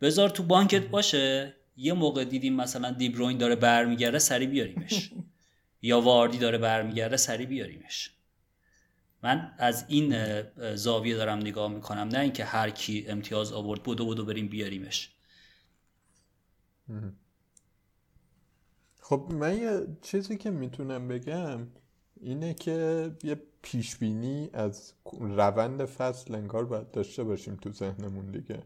بذار تو بانکت باشه. یه موقع دیدیم مثلا دیبروین داره برمیگرده سری بیاریمش. (laughs) یا واردی داره برمیگرده سری بیاریمش. من از این زاویه دارم نگاه می‌کنم. نه اینکه هر کی امتیاز آورد بودو بودو بریم بیاریمش. خب من یه چیزی که می‌تونم بگم اینه که یه پیشبینی از روند فصل انگار باید داشته باشیم تو ذهنمون دیگه.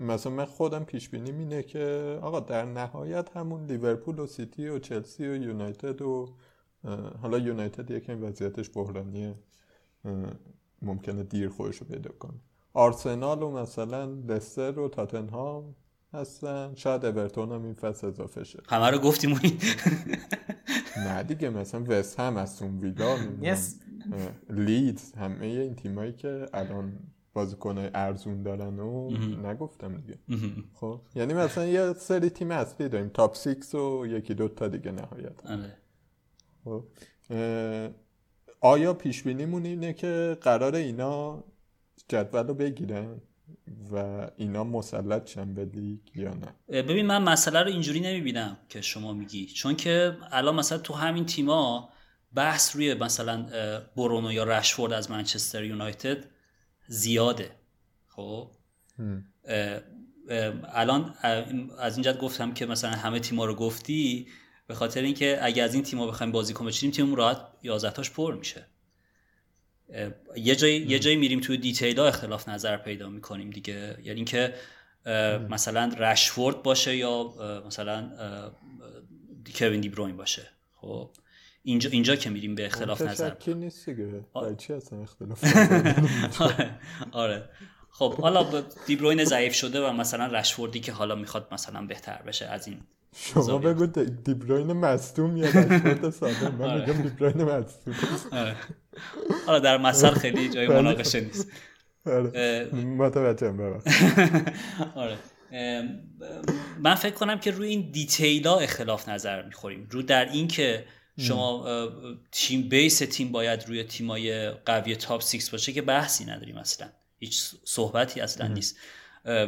مثلا من خودم پیشبینی اینه که آقا در نهایت همون لیورپول و سیتی و چلسی و یونایتد و حالا یونایتد یکم وضعیتش بحرانیه. ممکنه دیر خودش رو پیدا کنه. آرسنال و مثلا لستر و تاتنهام هستن. شاید اورتون هم این فصل اضافه شه. همه رو گفتیم (laughs) نه دیگه مثلا وست هم از اون ویلا (laughs) لیدز همه این تیمایی که الان بازیکنای ارزون دارن و نگفتم دیگه. خب یعنی مثلا یه سری تیم اصلی داریم top six و یکی دو تا دیگه نهایت. آره. خب آیا پیش بینیمون اینه که قرار اینا جدول رو بگیرن؟ و اینا مسلط شن به لیگ یا نه؟ ببین من مسئله رو اینجوری نمی‌بینم که شما میگی. چون که الان مثلا تو همین تیما بحث روی مثلا برونو یا رشفورد از منچستر یونایتد زیاده. خب؟ الان از اینجا گفتم که مثلا همه تیما رو گفتی به خاطر اینکه اگه از این تیما بخوایم بازیکن بچینیم تیممون راحت 11 تاش پر میشه. یه جایی یه جایی میریم توی دیتیل ها اختلاف نظر پیدا می‌کنیم دیگه. یعنی اینکه مثلا رشفورد باشه یا مثلا کوین دی بروین باشه. خب اینجا اینجا که میریم به اختلاف نظر. نیست دیگه. چی اصلا اختلاف (laughs) آره. آره. خب حالا دیبروین ضعیف شده و مثلا رشفوردی که حالا می‌خواد مثلا بهتر بشه از این شما بگو دیبروین مصدوم یا رشفورد ساده. من آره. میگم دیبروین مصدوم. آره. حالا در مثل خیلی جای بله. مناقشه نیست. (laughs) آره متوجهم آره. من فکر کنم که روی این detail ها اختلاف نظر می‌خوریم. رو در این که شما تیم base تیم باید روی تیمای قوی top 6 باشه که بحثی نداریم اصلا. هیچ صحبتی اصلا نیست.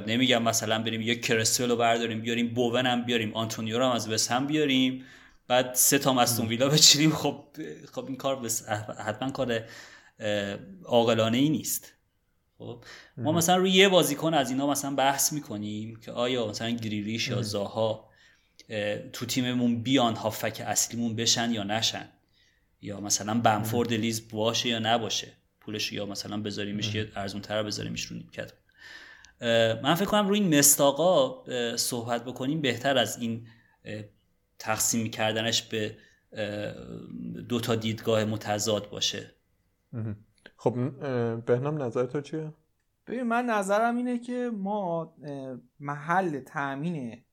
نمیگم مثلا بریم یک کرسول رو برداریم بیاریم بوون هم بیاریم آنتونیو رو هم از وست هم بیاریم. بعد سه تا هم استون ویلا بچینیم خب خب این کار حتما کار عاقلانه ای نیست. خب؟ ما مثلا روی یه بازیکن از اینا مثلا بحث می‌کنیم که آیا مثلا گریریش یا زاها تو تیممون بیان هافک اصلیمون بشن یا نشن؟ یا مثلا بنفورد لیز باشه یا نباشه؟ پولش یا مثلا بذاریمش یه ارزون تر بذاریمش رو نیمکت. من فکر کنم روی این مستاقا صحبت بکنیم بهتر از این تقسیم کردنش به دو تا دیدگاه متضاد باشه. خب بهنام نظر تو چیه؟ ببین من نظرم اینه که ما محل تامین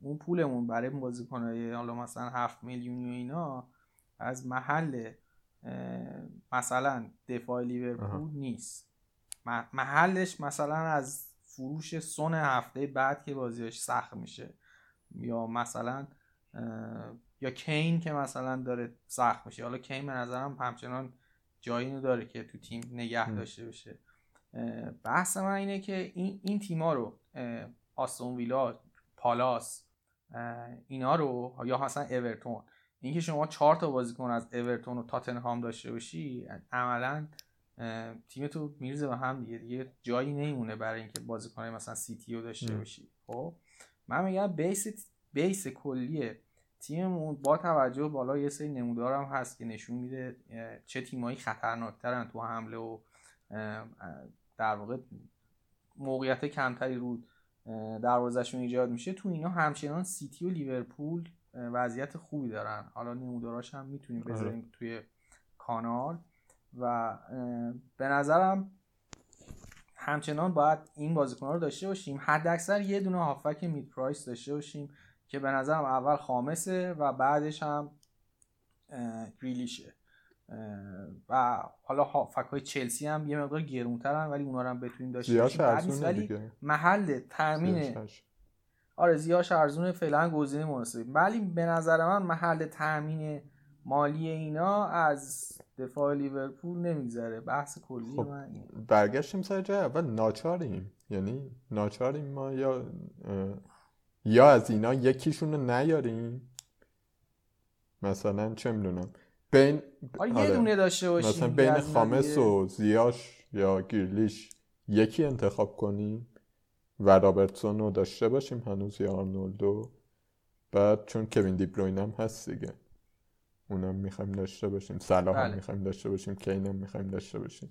اون پولمون برای بازیکنای حالا مثلا هفت میلیونی و اینا از محل مثلا دفاع لیورپول نیست. محلش مثلا از فروش سون هفته بعد که بازیش سخت میشه یا مثلا یا کین که مثلا داره سخت میشه. حالا کین به نظرم همچنان جایی داره که تو تیم نگه داشته بشه بحث من اینه که این, این تیما رو آستون ویلا پالاس اینا رو یا مثلا اورتون اینکه شما چهار تا بازیکن از اورتون و تاتنهام داشته باشی عملا تیم تو میرزه به هم دیگه. دیگه جایی نمیمونه برای اینکه بازیکن مثلا سیتی رو داشته باشی. خب؟ من میگم بیس بیس کلیه تیممون با توجه بالا یه سری نمودارم هست که نشون میده چه تیمایی خطرناکترن تو حمله و در واقع موقعیت کمتری رو دروازشون ایجاد میشه. تو اینا همچنان سیتی و لیورپول وضعیت خوبی دارن. حالا نموداراش هم می‌تونیم آره. بذاریم توی کانال. و به نظرم همچنان باید این بازیکن رو داشته باشیم. حد اکثر یه دونه هافک مید پرایس داشته باشیم. که به نظرم اول خامسه و بعدش هم گریلیشه. و حالا هافک های چلسی هم یه مقدار گرونترن ولی اونا رو هم بتونیم داشته باشیم. ولی محل تامین آره زیاش ارزونه فعلا گزینه مناسبی. ولی به نظر من محل تامین مالی اینا از دفاع لیورپول نمیگذره. بحث کلی خب من برگشتیم سر جای اول. ناچاریم. یعنی ناچاریم ما یا یا از اینا یکیشون رو نیاریم؟ مثلا چه می‌دونم. بین آره یه دونه داشته باشیم مثلا بین خامس و زیاش یا گیرلیش یکی انتخاب کنیم و رابرتسون رو داشته باشیم هنوز یا آرنولدو. بعد چون کوین دیبروین هم هست دیگه. اونم می‌خوایم داشته باشیم. صلاح هم بله. می‌خوایم داشته باشیم. کین هم می‌خوایم داشته باشیم.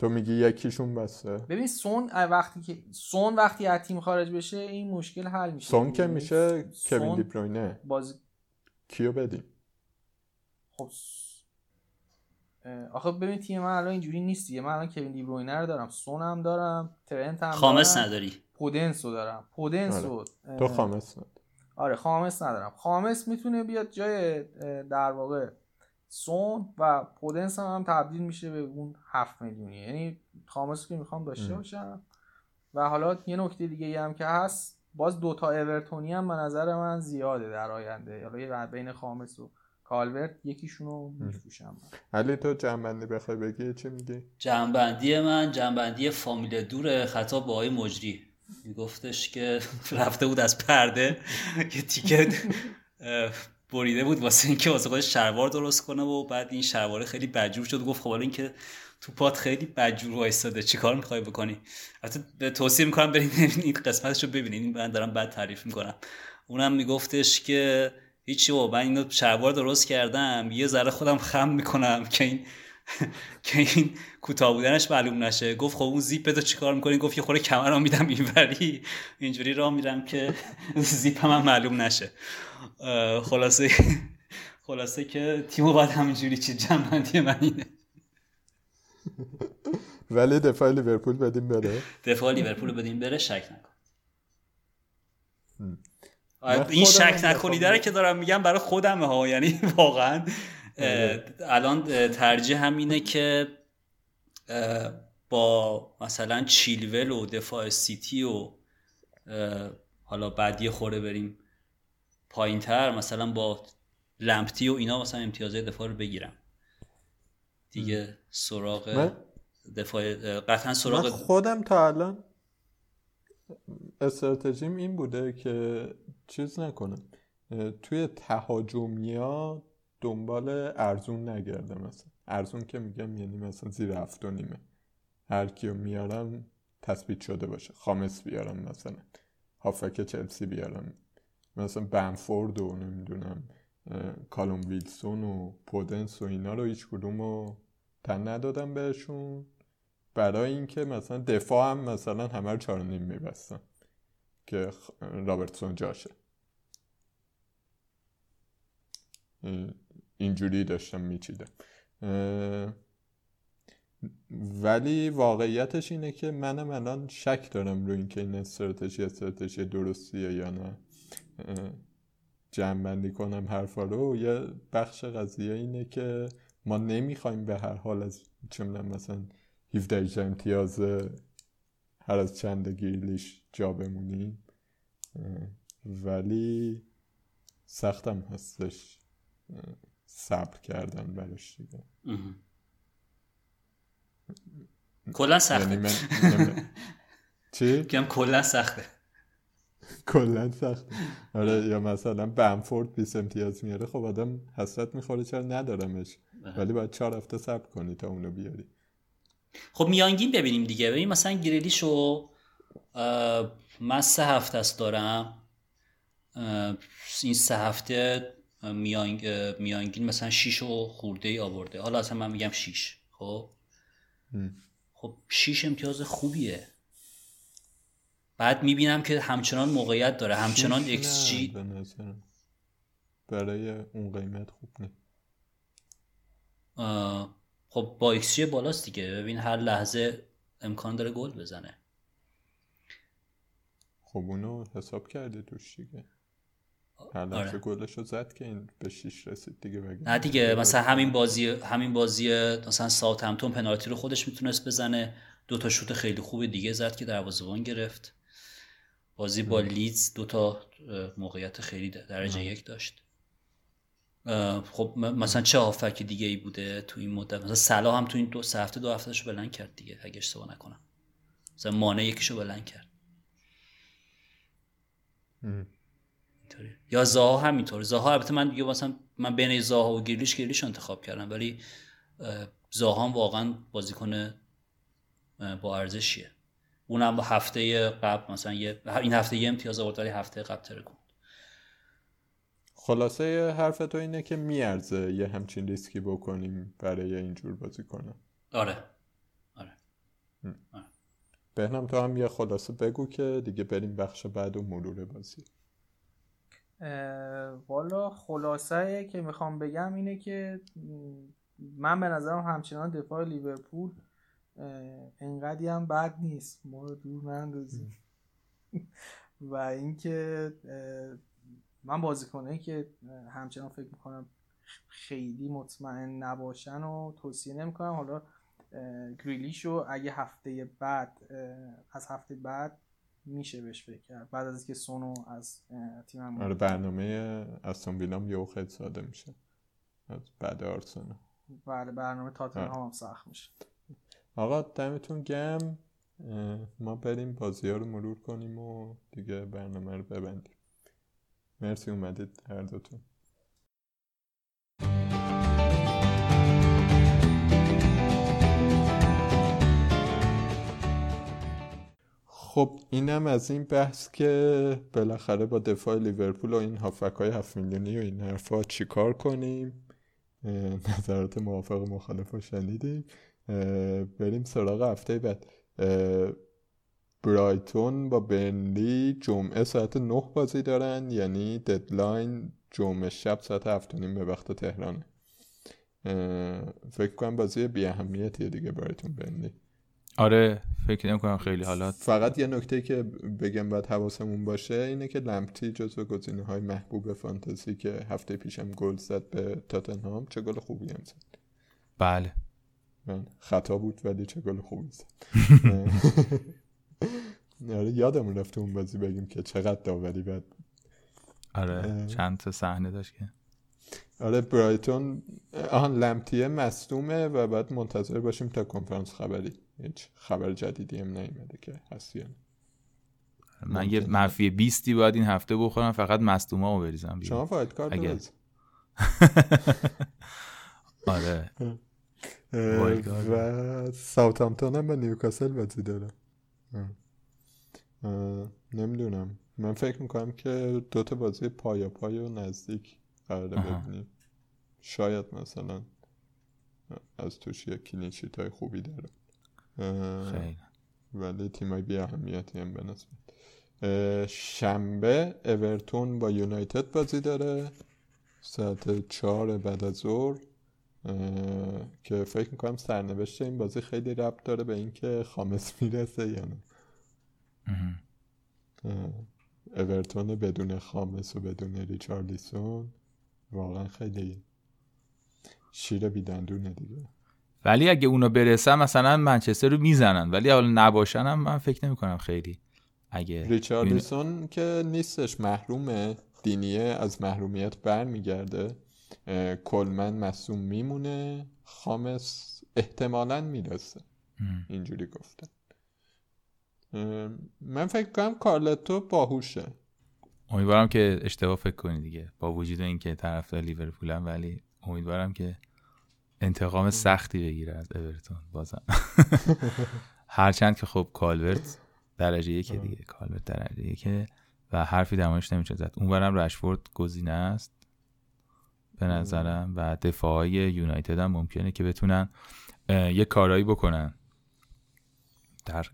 تو میگی یکیشون بسته. ببین سون وقتی که سون وقتی از تیم خارج بشه این مشکل حل میشه. سون که میشه کوین دیبروینه بازی کیو بدیم؟ خب آخه ببین تیم من الان اینجوری نیست دیگه. من الان کوین دیبروینه رو دارم سون هم دارم ترنت هم خامس نداری. پودنس رو دارم. پودنس آره. تو خامس نداری. آره خامس ندارم. خامس می‌تونه بیاد جای در واقع سون و پودنس هم, هم تبدیل میشه به اون هفت میلیونی. یعنی خامس که می‌خوام داشته باشم. و حالا یه نکته دیگه هم که هست باز دوتا اورتونی هم به نظر من زیاده در آینده. حالا بین خامس و کالورت یکیشونو میفروشم. علی تو جنبندی بخوای بگی چی میگی؟ جنبندی من جنبندی فامیل دور خطاب با آقای مجری. میگفتش که (laughs) رفته بود از پرده که تیکت بریده بود واسه اینکه واسه خودش شلوار درست کنه و بعد این شلوار خیلی بجور شد. گفت خب اینکه تو پات خیلی بجور وایستاده چیکار می‌خوای بکنی؟ البته توصیه می‌کنم برید این قسمتشو ببینید. من دارم بعد تعریف می‌کنم. اونم میگفتش که هیچی با من اینو شلوار درست کردم یه ذره خودم خم می‌کنم که این (laughs) که این کوتاه بودنش معلوم نشه. گفت خب اون زیپ تو چیکار می‌کنی؟ گفت یه خوره کمرم میدم اینوری. اینجوری راه میرم که زیپ هم, معلوم نشه. خلاصه خلاصه که تیمو باید همینجوری چی جنبندی من اینه. (laughs) ولی دفاع لیورپول بدیم بره. دفاع لیورپول بدیم بره شک نکن. این شک نکنی داره که دارم میگم برای خودمه ها. یعنی (laughs) واقعا. الان ترجیح همینه که با مثلا چیلول و دفاع سیتی و حالا بعدی خوره بریم پایین تر مثلا با لمپتی و اینا مثلا امتیازه دفاع رو بگیرم. دیگه سراغ دفاع قطعا سراغ خودم تا الان استراتژیم این بوده که چیز نکنم توی تهاجمیا دنبال ارزون نگرده مثلا. ارزون که میگم یعنی مثلا زیر هفت و نیمه. هر کیو میارم تثبیت شده باشه. خامس بیارم مثلا. هافک چلسی بیارم مثلا بنفورد و نمی‌دونم کالوم ویلسون و پودنس و اینا رو هیچ کدوم رو تن ندادم بهشون. برای اینکه مثلا دفاع هم مثلا همه رو چهار نیم میبستم که رابرتسون جاشه. اینجوری داشتم میچیدم. ولی واقعیتش اینه که منم الان شک دارم رو اینکه این استراتژی استراتژی درستیه یا نه. جمع بندی کنم حرفا رو. یه بخش قضیه اینه که ما نمی‌خوایم به هر حال از چه مثلا 17 امتیاز هر از چند گیرلیش جا بمونیم. ولی سختم هستش. صبر کردن براش دیگه. کلا سخته. یعنی من... (laughs) چی؟ کم کلا سخته. کلا سخته. آره یا مثلا بنفورد 20 امتیاز میاره خب آدم حسرت می‌خوره چرا ندارمش؟ بله. ولی باید چهار هفته صبر کنی تا اونو بیاری. خب میانگین ببینیم دیگه. ببین مثلا گریلیشو من سه هفته است دارم. این سه هفته میانگ... میانگین مثلا شیش و خورده ای آورده. حالا اصلا من میگم شیش خب؟ خب شیش امتیاز خوبیه. بعد می‌بینم که همچنان موقعیت داره. همچنان ایکس جی برای اون قیمت خوب نه. خب با ایکس جی بالاست دیگه. ببین هر لحظه امکان داره گل بزنه. خب اونو حساب کرده توش دیگه. هر آره. گلش رو زد که این به شیش رسید دیگه بگیم نه دیگه مثلا همین بازی همین بازی مثلا ساوتهمپتون پنالتی رو خودش می‌تونست بزنه. دو تا شوت خیلی خوب دیگه زد که دروازه‌بان گرفت. بازی با لیدز دو تا موقعیت خیلی درجه یک داشت. خب مثلا چه هافک دیگه ای بوده تو این مدت؟ مثلا سلا هم تو این دو سه هفته دو هفتهشو بلند کرد دیگه اگه اشتباه نکنم. مثلا مانع یکیشو بلند کرد. یا زاها همینطور زاها البته من دیگه مثلا من بین زاها و گیرلیش گیرلیش انتخاب کردم ولی زاها هم واقعا بازیکن با ارزشیه. اونم با هفته قبل مثلا یه این هفته یه امتیاز آورد ولی هفته قبل ترکوند خلاصه حرف تو اینه که میارزه یه همچین ریسکی بکنیم برای اینجور بازی کنم آره. آره, آره. بهنم تو هم یه خلاصه بگو که دیگه بریم بخش بعد و مرور بازی. والا خلاصه که می‌خوام بگم اینه که من به نظرم همچنان دفاع لیورپول انقدی هم بد نیست. ما رو دور نندازیم. (laughs) و اینکه من بازیکنایی که همچنان فکر می‌کنم خیلی مطمئن نباشن و توصیه نمی‌کنم. حالا گریلیش رو اگه هفته بعد از هفته بعد میشه بهش فکر کرد. بعد از اینکه سونو از تیم هم آره برنامه استون ویلام یه خیلی ساده میشه. بعد آرسنال. بله برنامه تاتنهام هم سخت میشه. آقا دمتون گم ما بریم بازی ها رو مرور کنیم و دیگه برنامه رو ببندیم. مرسی اومدید هر دوتون. خب اینم از این بحث که بالاخره با دفاع لیورپول و این هافک های هفت میلیونی و این حرفا چیکار کنیم؟ نظرات موافق و مخالف شنیدیم. بریم سراغ هفته بعد. برایتون با برنلی جمعه ساعت نه بازی دارن یعنی ددلاین جمعه شب ساعت هفت نیم به وقت تهرانه. فکر کنم بازی بی اهمیتیه دیگه برایتون برنلی. آره فکر نمی کنم خیلی حالات فقط یه نکته که بگم باید حواسمون باشه اینه که لمپتی جزو گزینه های محبوب فانتزی که هفته پیشم گل زد به تاتنهام چه گل خوبی هم زد. بله. من خطا بود ولی چه گل خوبی زد. (laughs) آره یادمون رفته اون بازی بگیم که چقدر داوری بعد آره چند تا صحنه داشت که. آره برایتون آهان لمتیه مصدومه و بعد منتظر باشیم تا کنفرانس خبری. هیچ خبر جدیدی هم نیومده که هست یا من یه منفی 20 باید این هفته بخورم فقط مصدوما رو بریزم شما wild card اگر... (laughs) آره. و ساوثهامپتون هم با نیوکاسل بازی داره. نمی‌دونم. من فکر می‌کنم که دوتا بازی پایاپای و نزدیک قراره ببینیم. شاید مثلا از توش یک clean sheet های خوبی داره. خیلی. ولی تیمای بی اهمیتی هم به نسبت. شنبه اورتون با یونایتد بازی داره. ساعت چهار بعد از ظهر. که فکر می‌کنم سرنوشت این بازی خیلی ربط داره به اینکه خامس می‌رسه یا نه. اورتون بدون خامس و بدون ریچارلیسون واقعا خیلی شیر بیدندونه دیگه. ولی اگه اونا برسن مثلا منچستر رو می‌زنن. ولی حالا نباشن من فکر نمی کنم خیلی. اگه ریچارلیسون که نیستش محرومه. دینیه از محرومیت برمیگرده. کلمن مصوم میمونه. خامس احتمالا می‌رسه. اینجوری گفته. من فکر کنم کارلتو باهوشه. امیدوارم که اشتباه فکر کنی دیگه. با وجود اینکه طرفدار لیورپولم ولی امیدوارم که انتقام سختی بگیره از اورتون بازم. (laughs) هرچند که خب کالورت درجه یک دیگه کالورت درجه یکه و حرفی در موردش نمیشه زد. اونورم رشفورد گزینه است به نظرم و دفاعی یونایتد هم ممکنه که بتونن یه کارایی بکنن در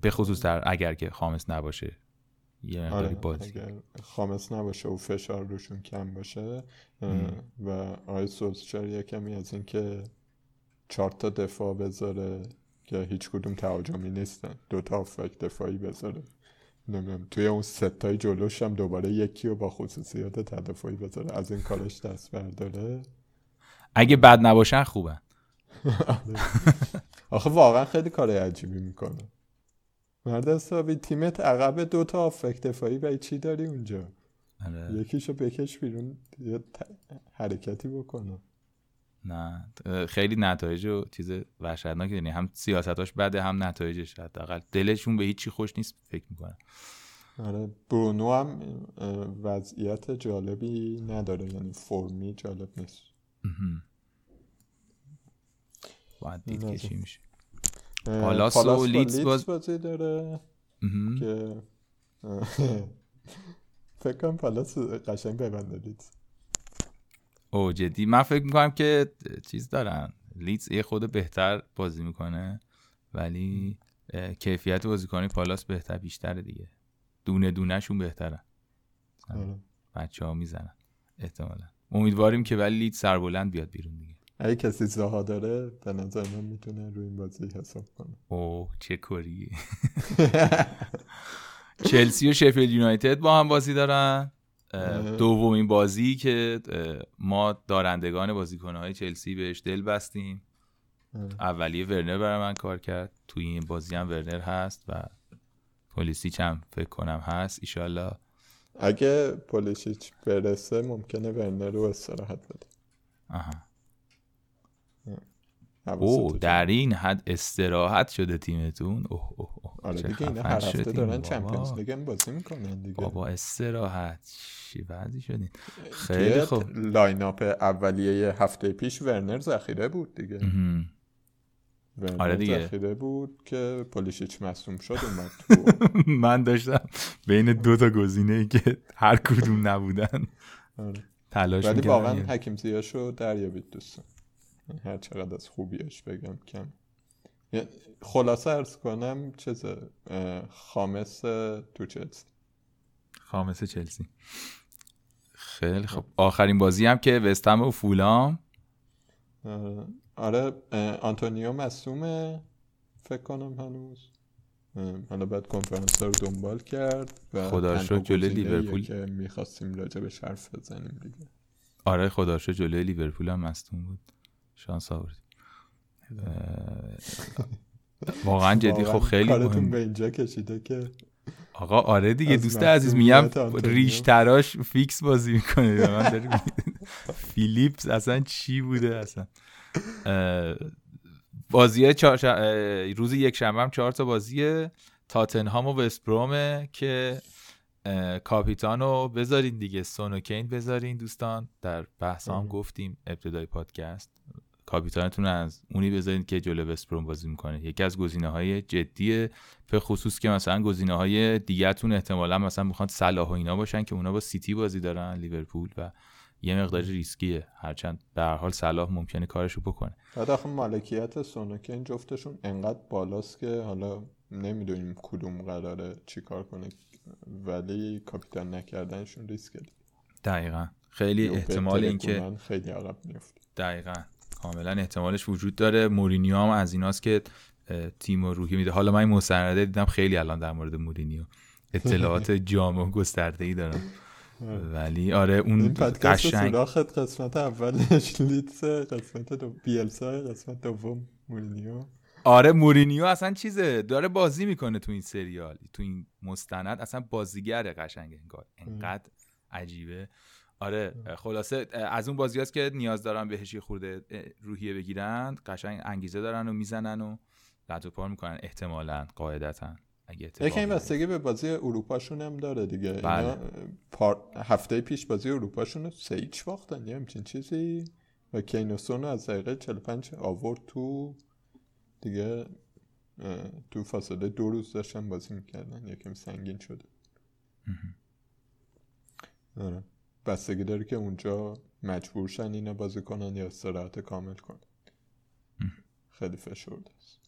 به خصوص در اگر که خامس نباشه. یه آره اگر خامس نباشه و فشار روشون کم باشه و آقای سوزچر یه کمی از اینکه چهار تا دفاع بذاره که هیچ کدوم تهاجمی نیستن. دو تا فک دفاعی بذاره. نمی‌دونم توی اون ستای جلوش هم دوباره یکی رو با خصوصیات تدافعی بذاره. از این کارش دست برداره. اگه بد نباشن خوبن. (laughs) آخه واقعا خیلی کار عجیبی می‌کنه. مرد حسابی تیمت عقب دوتا آفک دفاعی و چی داری اونجا؟ آره. یکیشو بکش بیرون یه حرکتی بکنه. نه. خیلی نتایج و چیز وحشتناکی یعنی هم سیاستاش بده هم نتایجش حداقل. دلشون به هیچی خوش نیست فکر می‌کنم. آره برونو هم وضعیت جالبی نداره یعنی فرمی جالب نیست. باید دید که چی میشه. پالاس و لیدز باز... بازی داره. که (laughs) فکر کنم پالاس قشنگ ببنده لیدز. او جدی. من فکر می‌کنم که چیز دارن. لیدز یه خود بهتر بازی می‌کنه ولی کیفیت بازیکنی پالاس بهتر بیشتره دیگه. دونه دونه شون بهترن. بچه ها می‌زنن احتمالا. امیدواریم که ولی لید سربلند بیاد بیرون دیگه. اگه کسی زها داره به نظر من می‌تونه روی این بازی حساب کنه. اوه چه کاری چلسی و شفیلد یونایتد با هم بازی دارن. دومین بازی که ما دارندگان بازیکنهای چلسی بهش دل بستیم. اولیه ورنر برای من کار کرد. توی این بازی هم ورنر هست و پلیسیچ هم فکر کنم هست. ایشالله اگه پولیسیچ برسه ممکنه ورنر رو استراحت بده. آها. او در این حد استراحت شده تیمتون؟ اوه اوه اوه. آره دیگه اینا هر هفته دارن Champions League بازی می‌کنن دیگه. بابا استراحت. چی بعضی شدین؟ خیلی خوب. lineup اولیه هفته پیش ورنر ذخیره بود دیگه. ورنر آره دیگه. ذخیره بود که پولیشیچ مصدوم شد اومد (laughs) من داشتم بین دو تا گزینه ای که هر کدوم نبودن آره. تلاش ولی واقعا حکیم زیاشو دریابید دوستان. هر چقدر از خوبیش بگم کم. خلاصه ارز کنم چیزه خامس تو چلسی. خامس چلسی. خیلی خب آخرین بازی هم که وستم و فولام. آره آنتونیو مصومه فکر کنم هنوز. حالا بعد کنفرانس رو دنبال کرد و خدا جلوی لیورپول. که می‌خواستیم راجع به حرف بزنیم دیگه. آره خدا جلوی لیورپول هم مصوم بود. شانس آوردی (laughs) واقعا جدی خب خیلی مهم. به اینجا کشیده که آقا آره دیگه دوست عزیز میگم ریش تراش فیکس بازی می‌کنه. من فیلیپس اصلا چی بوده اصلا؟ بازیه روز یک شنبه هم چهار تا بازیه. تاتنهام و وستبرومه که کاپیتانو بذارین دیگه. سونوکین بذارین دوستان. در بحث هم گفتیم ابتدای پادکست. کاپیتانتون از اونی بذارید که جلو وستبروم بازی می‌کنه. یکی از گزینه های جدیه. به خصوص که مثلا گزینه های دیگهتون احتمالا مثلا می‌خوان صلاح و اینا باشن که اونا با سیتی بازی دارن لیورپول و یه مقدار ریسکیه. هرچند به هر حال صلاح ممکنه کارشو بکنه. بعد آخه مالکیت سونوکین جفتشون انقدر بالاست که حالا نمی‌دونیم کدوم قراره چیکار کنه ولی کاپیتان نکردنشون ریسکه. دقیقا. خیلی احتمال اینکه خیلی عقب میفته دقیقا. کاملا احتمالش وجود داره. مورینیو هم از ایناست که تیم و روحی میده. حالا من این مستنده دیدم خیلی الان در مورد مورینیو اطلاعات (laughs) جامع و گسترده ای دارم ولی آره اون قشنگ قسمت اولش لیدز قسمت دو بیلسا قسمت دوم مورینیو. آره مورینیو اصلا چیزه داره بازی می‌کنه تو این سریال. تو این مستند اصلا بازیگر قشنگ انگار انقدر عجیبه. آره خلاصه از اون بازی هست که نیاز دارن بهش خورده روحیه بگیرن قشنگ انگیزه دارن و می‌زنن و لط و پار می‌کنن. احتمالا قاعدتا اگه یکی بستگی به بازی اروپاشون هم داره دیگه. بله. هفته پیش بازی اروپاشون سه ایچ باختن یه همچین چیزی. و کینوسون از دقیقه 45 آورد تو دیگه تو فاصله دو روز داشتن بازی می‌کردن. یکم سنگین شده. آره. بستگی داره که اونجا مجبور شن اینو بازی کنن یا استراحت کامل کنن. خیلی فشرده است.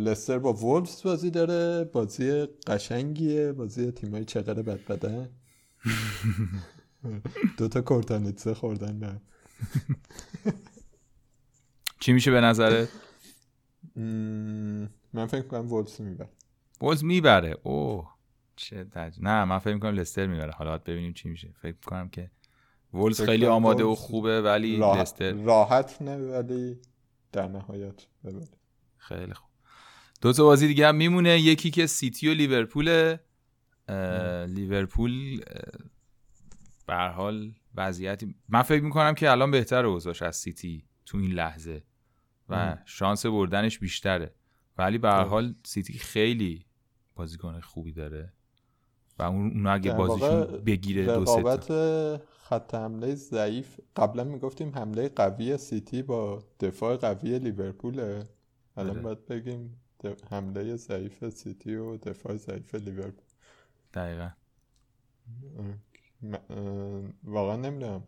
لستر با وولفز بازی داره. بازی قشنگیه. بازی تیمای چقدر بد بدن (laughs) دوتا کورتانیتسه خوردن نه. (laughs) چی میشه به نظرت؟ من فکر کنم وولفز می‌بره. وولفز می‌بره. اوه. چه دج... نه من فکر می‌کنم لستر می‌بره. حالا ببینیم چی میشه. فکر می‌کنم که وولز خیلی آماده و خوبه ولی راحت لستر راحت نه ولی در نهایت ببره. خیلی خوب. دو تا بازی دیگه هم میمونه. یکی که سیتی و لیورپول لیورپول به حال وضعیتی من فکر می‌کنم که الان بهتر اوضاعش از سیتی تو این لحظه و شانس بردنش بیشتره. ولی به هر حال سیتی خیلی بازیکن خوبی داره. و اون اگه بازیشون بگیره دو سه خط حمله ضعیف. قبلا می‌گفتیم حمله قوی سیتی با دفاع قوی لیورپوله. الان آره. باید بگیم حمله ضعیف سیتی و دفاع ضعیف لیورپول. دقیقا. واقعا نمی‌دونم.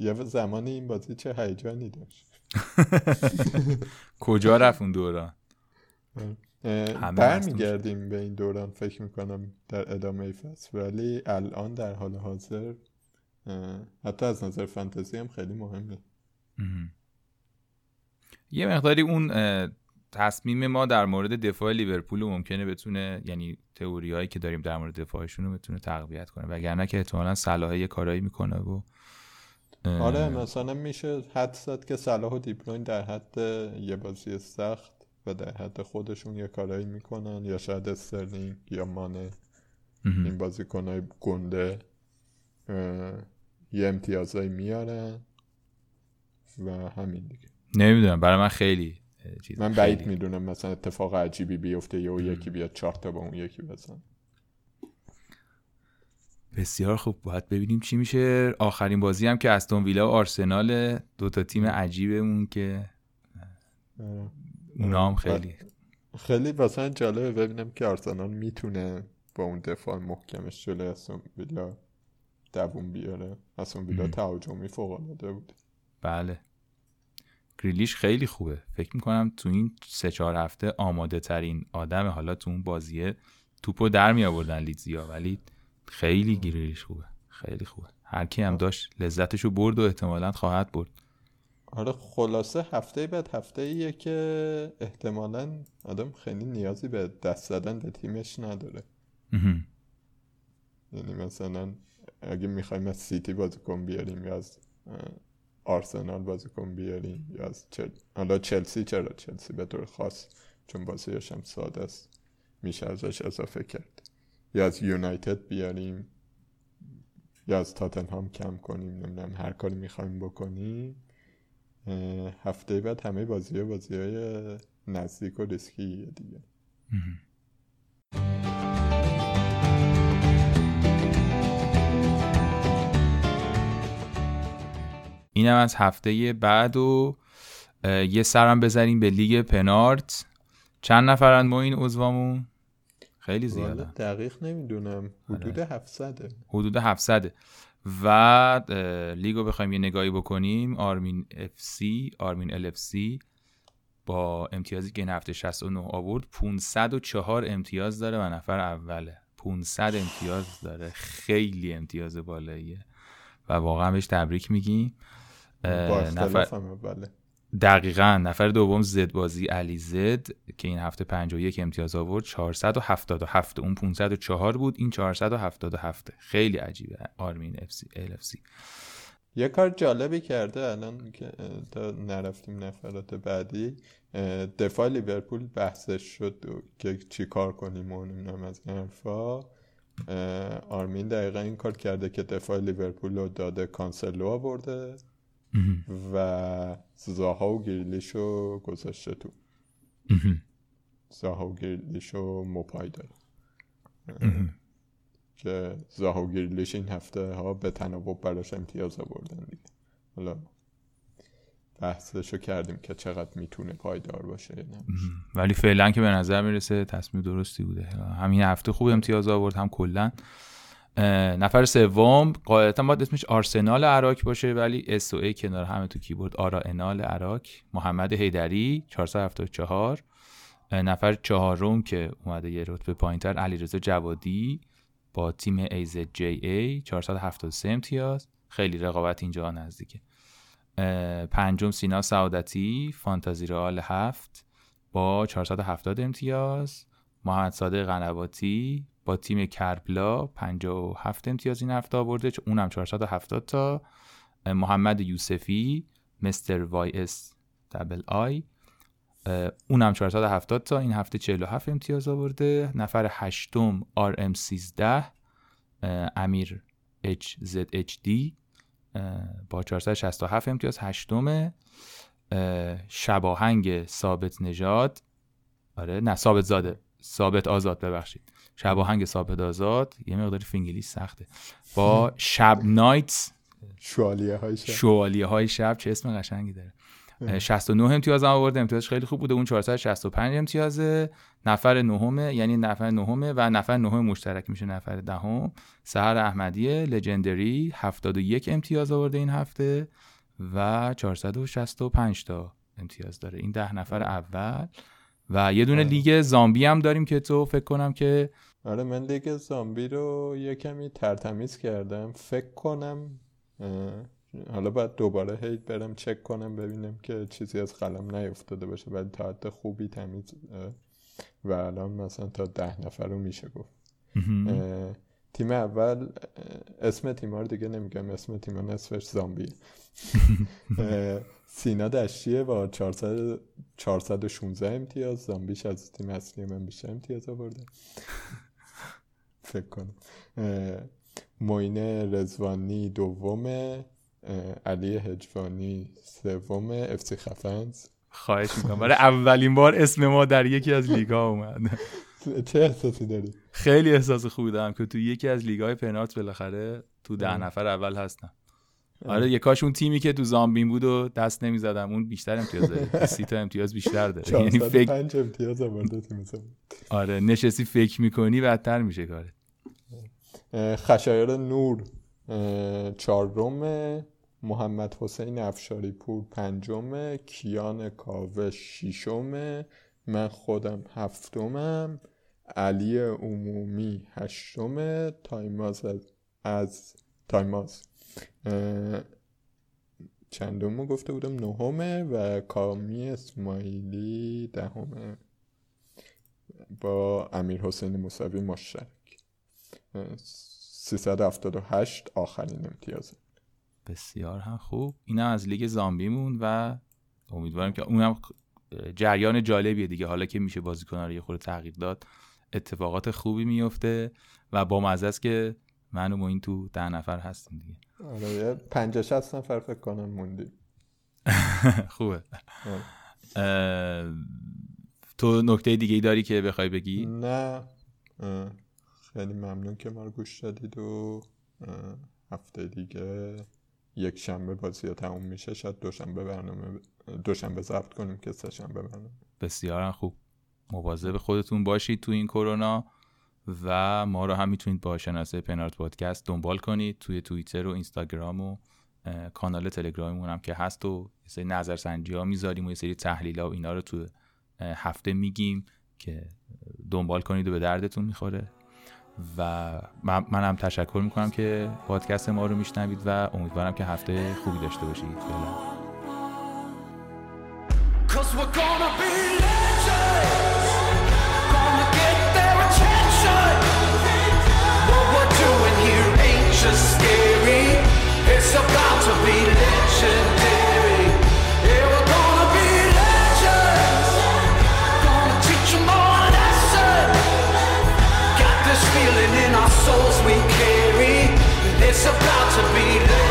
یه زمانی این بازی چه هیجانی داشت. (laughs) کجا رفت اون دوران؟ برمیگردیم به این دوران فکر می‌کنم در ادامه فصل. ولی الان در حال حاضر حتی از نظر فانتزی هم خیلی مهمه. یه مقداری اون تصمیم ما در مورد دفاع لیورپول ممکنه بتونه یعنی تئوری هایی که داریم در مورد دفاعشون رو بتونه تقویت کنه. وگرنه که احتمالا صلاح یه کارایی می‌کنه و آره مثلا میشه حد زد که صلاح و دیبروین در حد یه بازی سخت و در حد خودشون یه کارایی می‌کنن یا شاید استرلینگ یا مانه. این بازیکنهای گنده یه امتیازایی میارن و همین دیگه. نمی‌دونم برای من خیلی چیز من بعید می‌دونم مثلا اتفاق عجیبی بیفته یا یکی بیاد چهار تا با اون یکی بزن بسیار خوب باید ببینیم چی میشه. آخرین بازی هم که استون ویلا و آرسنال دو تا تیم عجیبمون که اونا هم خیلی. خیلی مثلا جالبه ببینم که آرسنال می‌تونه با اون دفاع محکمش جلوی استون ویلا دووم بیاره. استون ویلا تهاجمی فوق العاده بود. بله. گریلیش خیلی خوبه. فکر می‌کنم تو این سه چهار هفته آماده ترین آدم حالا تو اون بازیه توپو در می آوردن لیدزیا ولی خیلی گریلیش خوبه. خیلی خوبه. هر کی هم داشت لذتشو برد و احتمالا خواهد برد. آره خلاصه هفته بعد هفته ایه که احتمالا آدم خیلی نیازی به دست زدن به تیمش نداره. یعنی مثلا اگه می‌خوایم از سیتی بازیکن بیاریم یا از آرسنال بازیکن بیاریم یا از چل... حالا چلسی چرا؟ چلسی به طور خاص چون بازیش هم ساده است. میشه ازش اضافه کرد. یا از یونایتد بیاریم یا از تاتنهام کم کنیم نمی‌دونم هر کاری می‌خوایم بکنیم. هفته بعد همه بازی بازی های نزدیک و ریسکی دیگه. اینم از هفته بعد و یه سرم بزنیم به لیگ پنارت. چند نفرن ما این عضوامون؟ خیلی زیاده دقیق نمی‌دونم. حدود 700 حدود 700 و لیگو بخوایم یه نگاهی بکنیم. آرمین FC آرمین LFC با امتیازی که این هفته 69 آورد 504 امتیاز داره و نفر اوله. 500 امتیاز داره. خیلی امتیاز بالاییه. و واقعا بهش تبریک میگیم. نفر دقیقا نفر دوم زد بازی علی زد که این هفته 51 امتیاز آورد. 477 اون 504 بود. این 477 خیلی عجیبه. آرمین FC LFC. یه کار جالبی کرده الان که نرفتیم نفرات بعدی. دفاع لیورپول بحثش شد که چی کار کنیم و نمی‌دونم از این حرفا. آرمین دقیقا این کار کرده که دفاع لیورپول رو داده کانسلو آورده. و زاها و گریلیش رو گذاشته تو. زاها و گریلیش رو مپای داره. که زاها و گریلیش این هفته ها به تناوب براش امتیاز آوردن دیگه. حالا بحثشو کردیم که چقدر می‌تونه پایدار باشه ولی فعلا که به نظر می‌رسه تصمیم درستی بوده. همین هفته خوب امتیاز آورد هم کلا. نفر سوم قاعدتا باید اسمش آرسنال عراق باشه ولی اس و ای کنار همه تو کیبورد آرا انال عراق. محمد هیدری 474 نفر چهارم که اومده یه رتبه پایینتر علیرضا جوادی با تیم ای 473 امتیاز. خیلی رقابت اینجا نزدیکه. پنجم سینا سعادتی فانتازی رئال هفت با 470 امتیاز. محمد صادق قنواتی با تیم کربلا 57 امتیاز این هفته آورده اونم 470 تا. محمد یوسفی Mr YS double I. اونم 470 تا. این هفته 47 امتیاز آورده. نفر هشتم RM 13 امیر HZHD. با 467 امتیاز هشتم شباهنگ ثابت نژاد. آره نه ثابت زاده. ثابت آزاد ببخشید. شباهنگ ثابت آزاد یه مقدار فینگلی سخته. با شب نایت شوالیه های شب. شوالیه های شب چه اسم قشنگی داره. 69 امتیاز هم آورده امتیازش خیلی خوب بوده. اون 465 امتیازه. نفر نهمه یعنی نفر نهمه و نفر نهم مشترک میشه نفر دهم. سهر احمدیه لژندری 71 امتیاز آورده این هفته و 465 تا امتیاز داره. این ده نفر اول. و یه دونه لیگ زامبی هم داریم که تو فکر کنم که آره من لیگ زامبی رو یه کمی ترتمیز کردم. فکر کنم حالا باید دوباره هی برم چک کنم ببینم که چیزی از قلم نیفتاده باشه. ولی تا حد خوبی تمیز و الان مثلا تا ده نفر رو میشه گفت. تیم اول اسم تیم رو دیگه نمیگم. اسم تیم نصفش زامبی (laughs) سینا دشتیه با 400 416 امتیاز زامبیش از تیم اصلی من بیشتر امتیاز آورده. فکر کنم. موین رزوانی دومه علی هجوانی سوم افسی خفنز. خواهش می‌کنم. برای اولین بار اسم ما در یکی از لیگا اومد. چه احساسی داری؟ خیلی احساس خوبی دارم که تو یکی از لیگای پنارت بالاخره تو ده نفر اول هستم آره یه کاش اون تیمی که تو زامبین بود و دست نمی‌زدم. اون بیشتر امتیاز داره. (laughs) سی تا امتیاز بیشتر داره. یعنی فکر امتیاز آره نشستی فکر می‌کنی بدتر میشه کاره خشایر نور چهارم محمد حسین افشاری پور پنجم کیان کاوه ششم من خودم هفتمم علی عمومی هشتم تایماز از, از تایماز. چندم گفته بودم؟ نهمه و کامی اسماعیلی دهمه. با امیر حسین موسوی مشترک. 378 آخرین امتیازه. بسیار هم خوب. اینم از لیگ زامبی موند و امیدوارم که اونم جریان جالبیه دیگه. حالا که میشه بازیکن‌ها رو یه خورده تغییر داد اتفاقات خوبی میفته و با مزه است که من و این تو ده نفر هستیم دیگه. آره پنجاه شست نفر فکر کنم موندیم. (laughs) خوبه. تو نکته دیگه ای داری که بخوای بگی؟ نه. خیلی ممنون که ما رو گوش دادید و هفته دیگه یک شنبه بازی تموم میشه. شاید دوشنبه برنامه دوشنبه ضبط کنیم که سه شنبه برنامه. بسیار خوب. مواظب خودتون باشید تو این کرونا. و ما رو هم می‌تونید با شناسه پنارت پادکست دنبال کنید توی توییتر و اینستاگرام و کانال تلگراممون هم که هست و یه سری نظرسنجی ها می‌ذاریم و یه سری تحلیل ها و اینا رو تو هفته میگیم که دنبال کنید و به دردتون می‌خوره. و من هم تشکر می‌کنم که پادکست ما رو میشنوید و امیدوارم که هفته خوبی داشته باشید. scary. It's about to be legendary. Yeah, we're gonna be legends. Gonna all a lesson. Got this feeling in our souls we carry. It's about to be.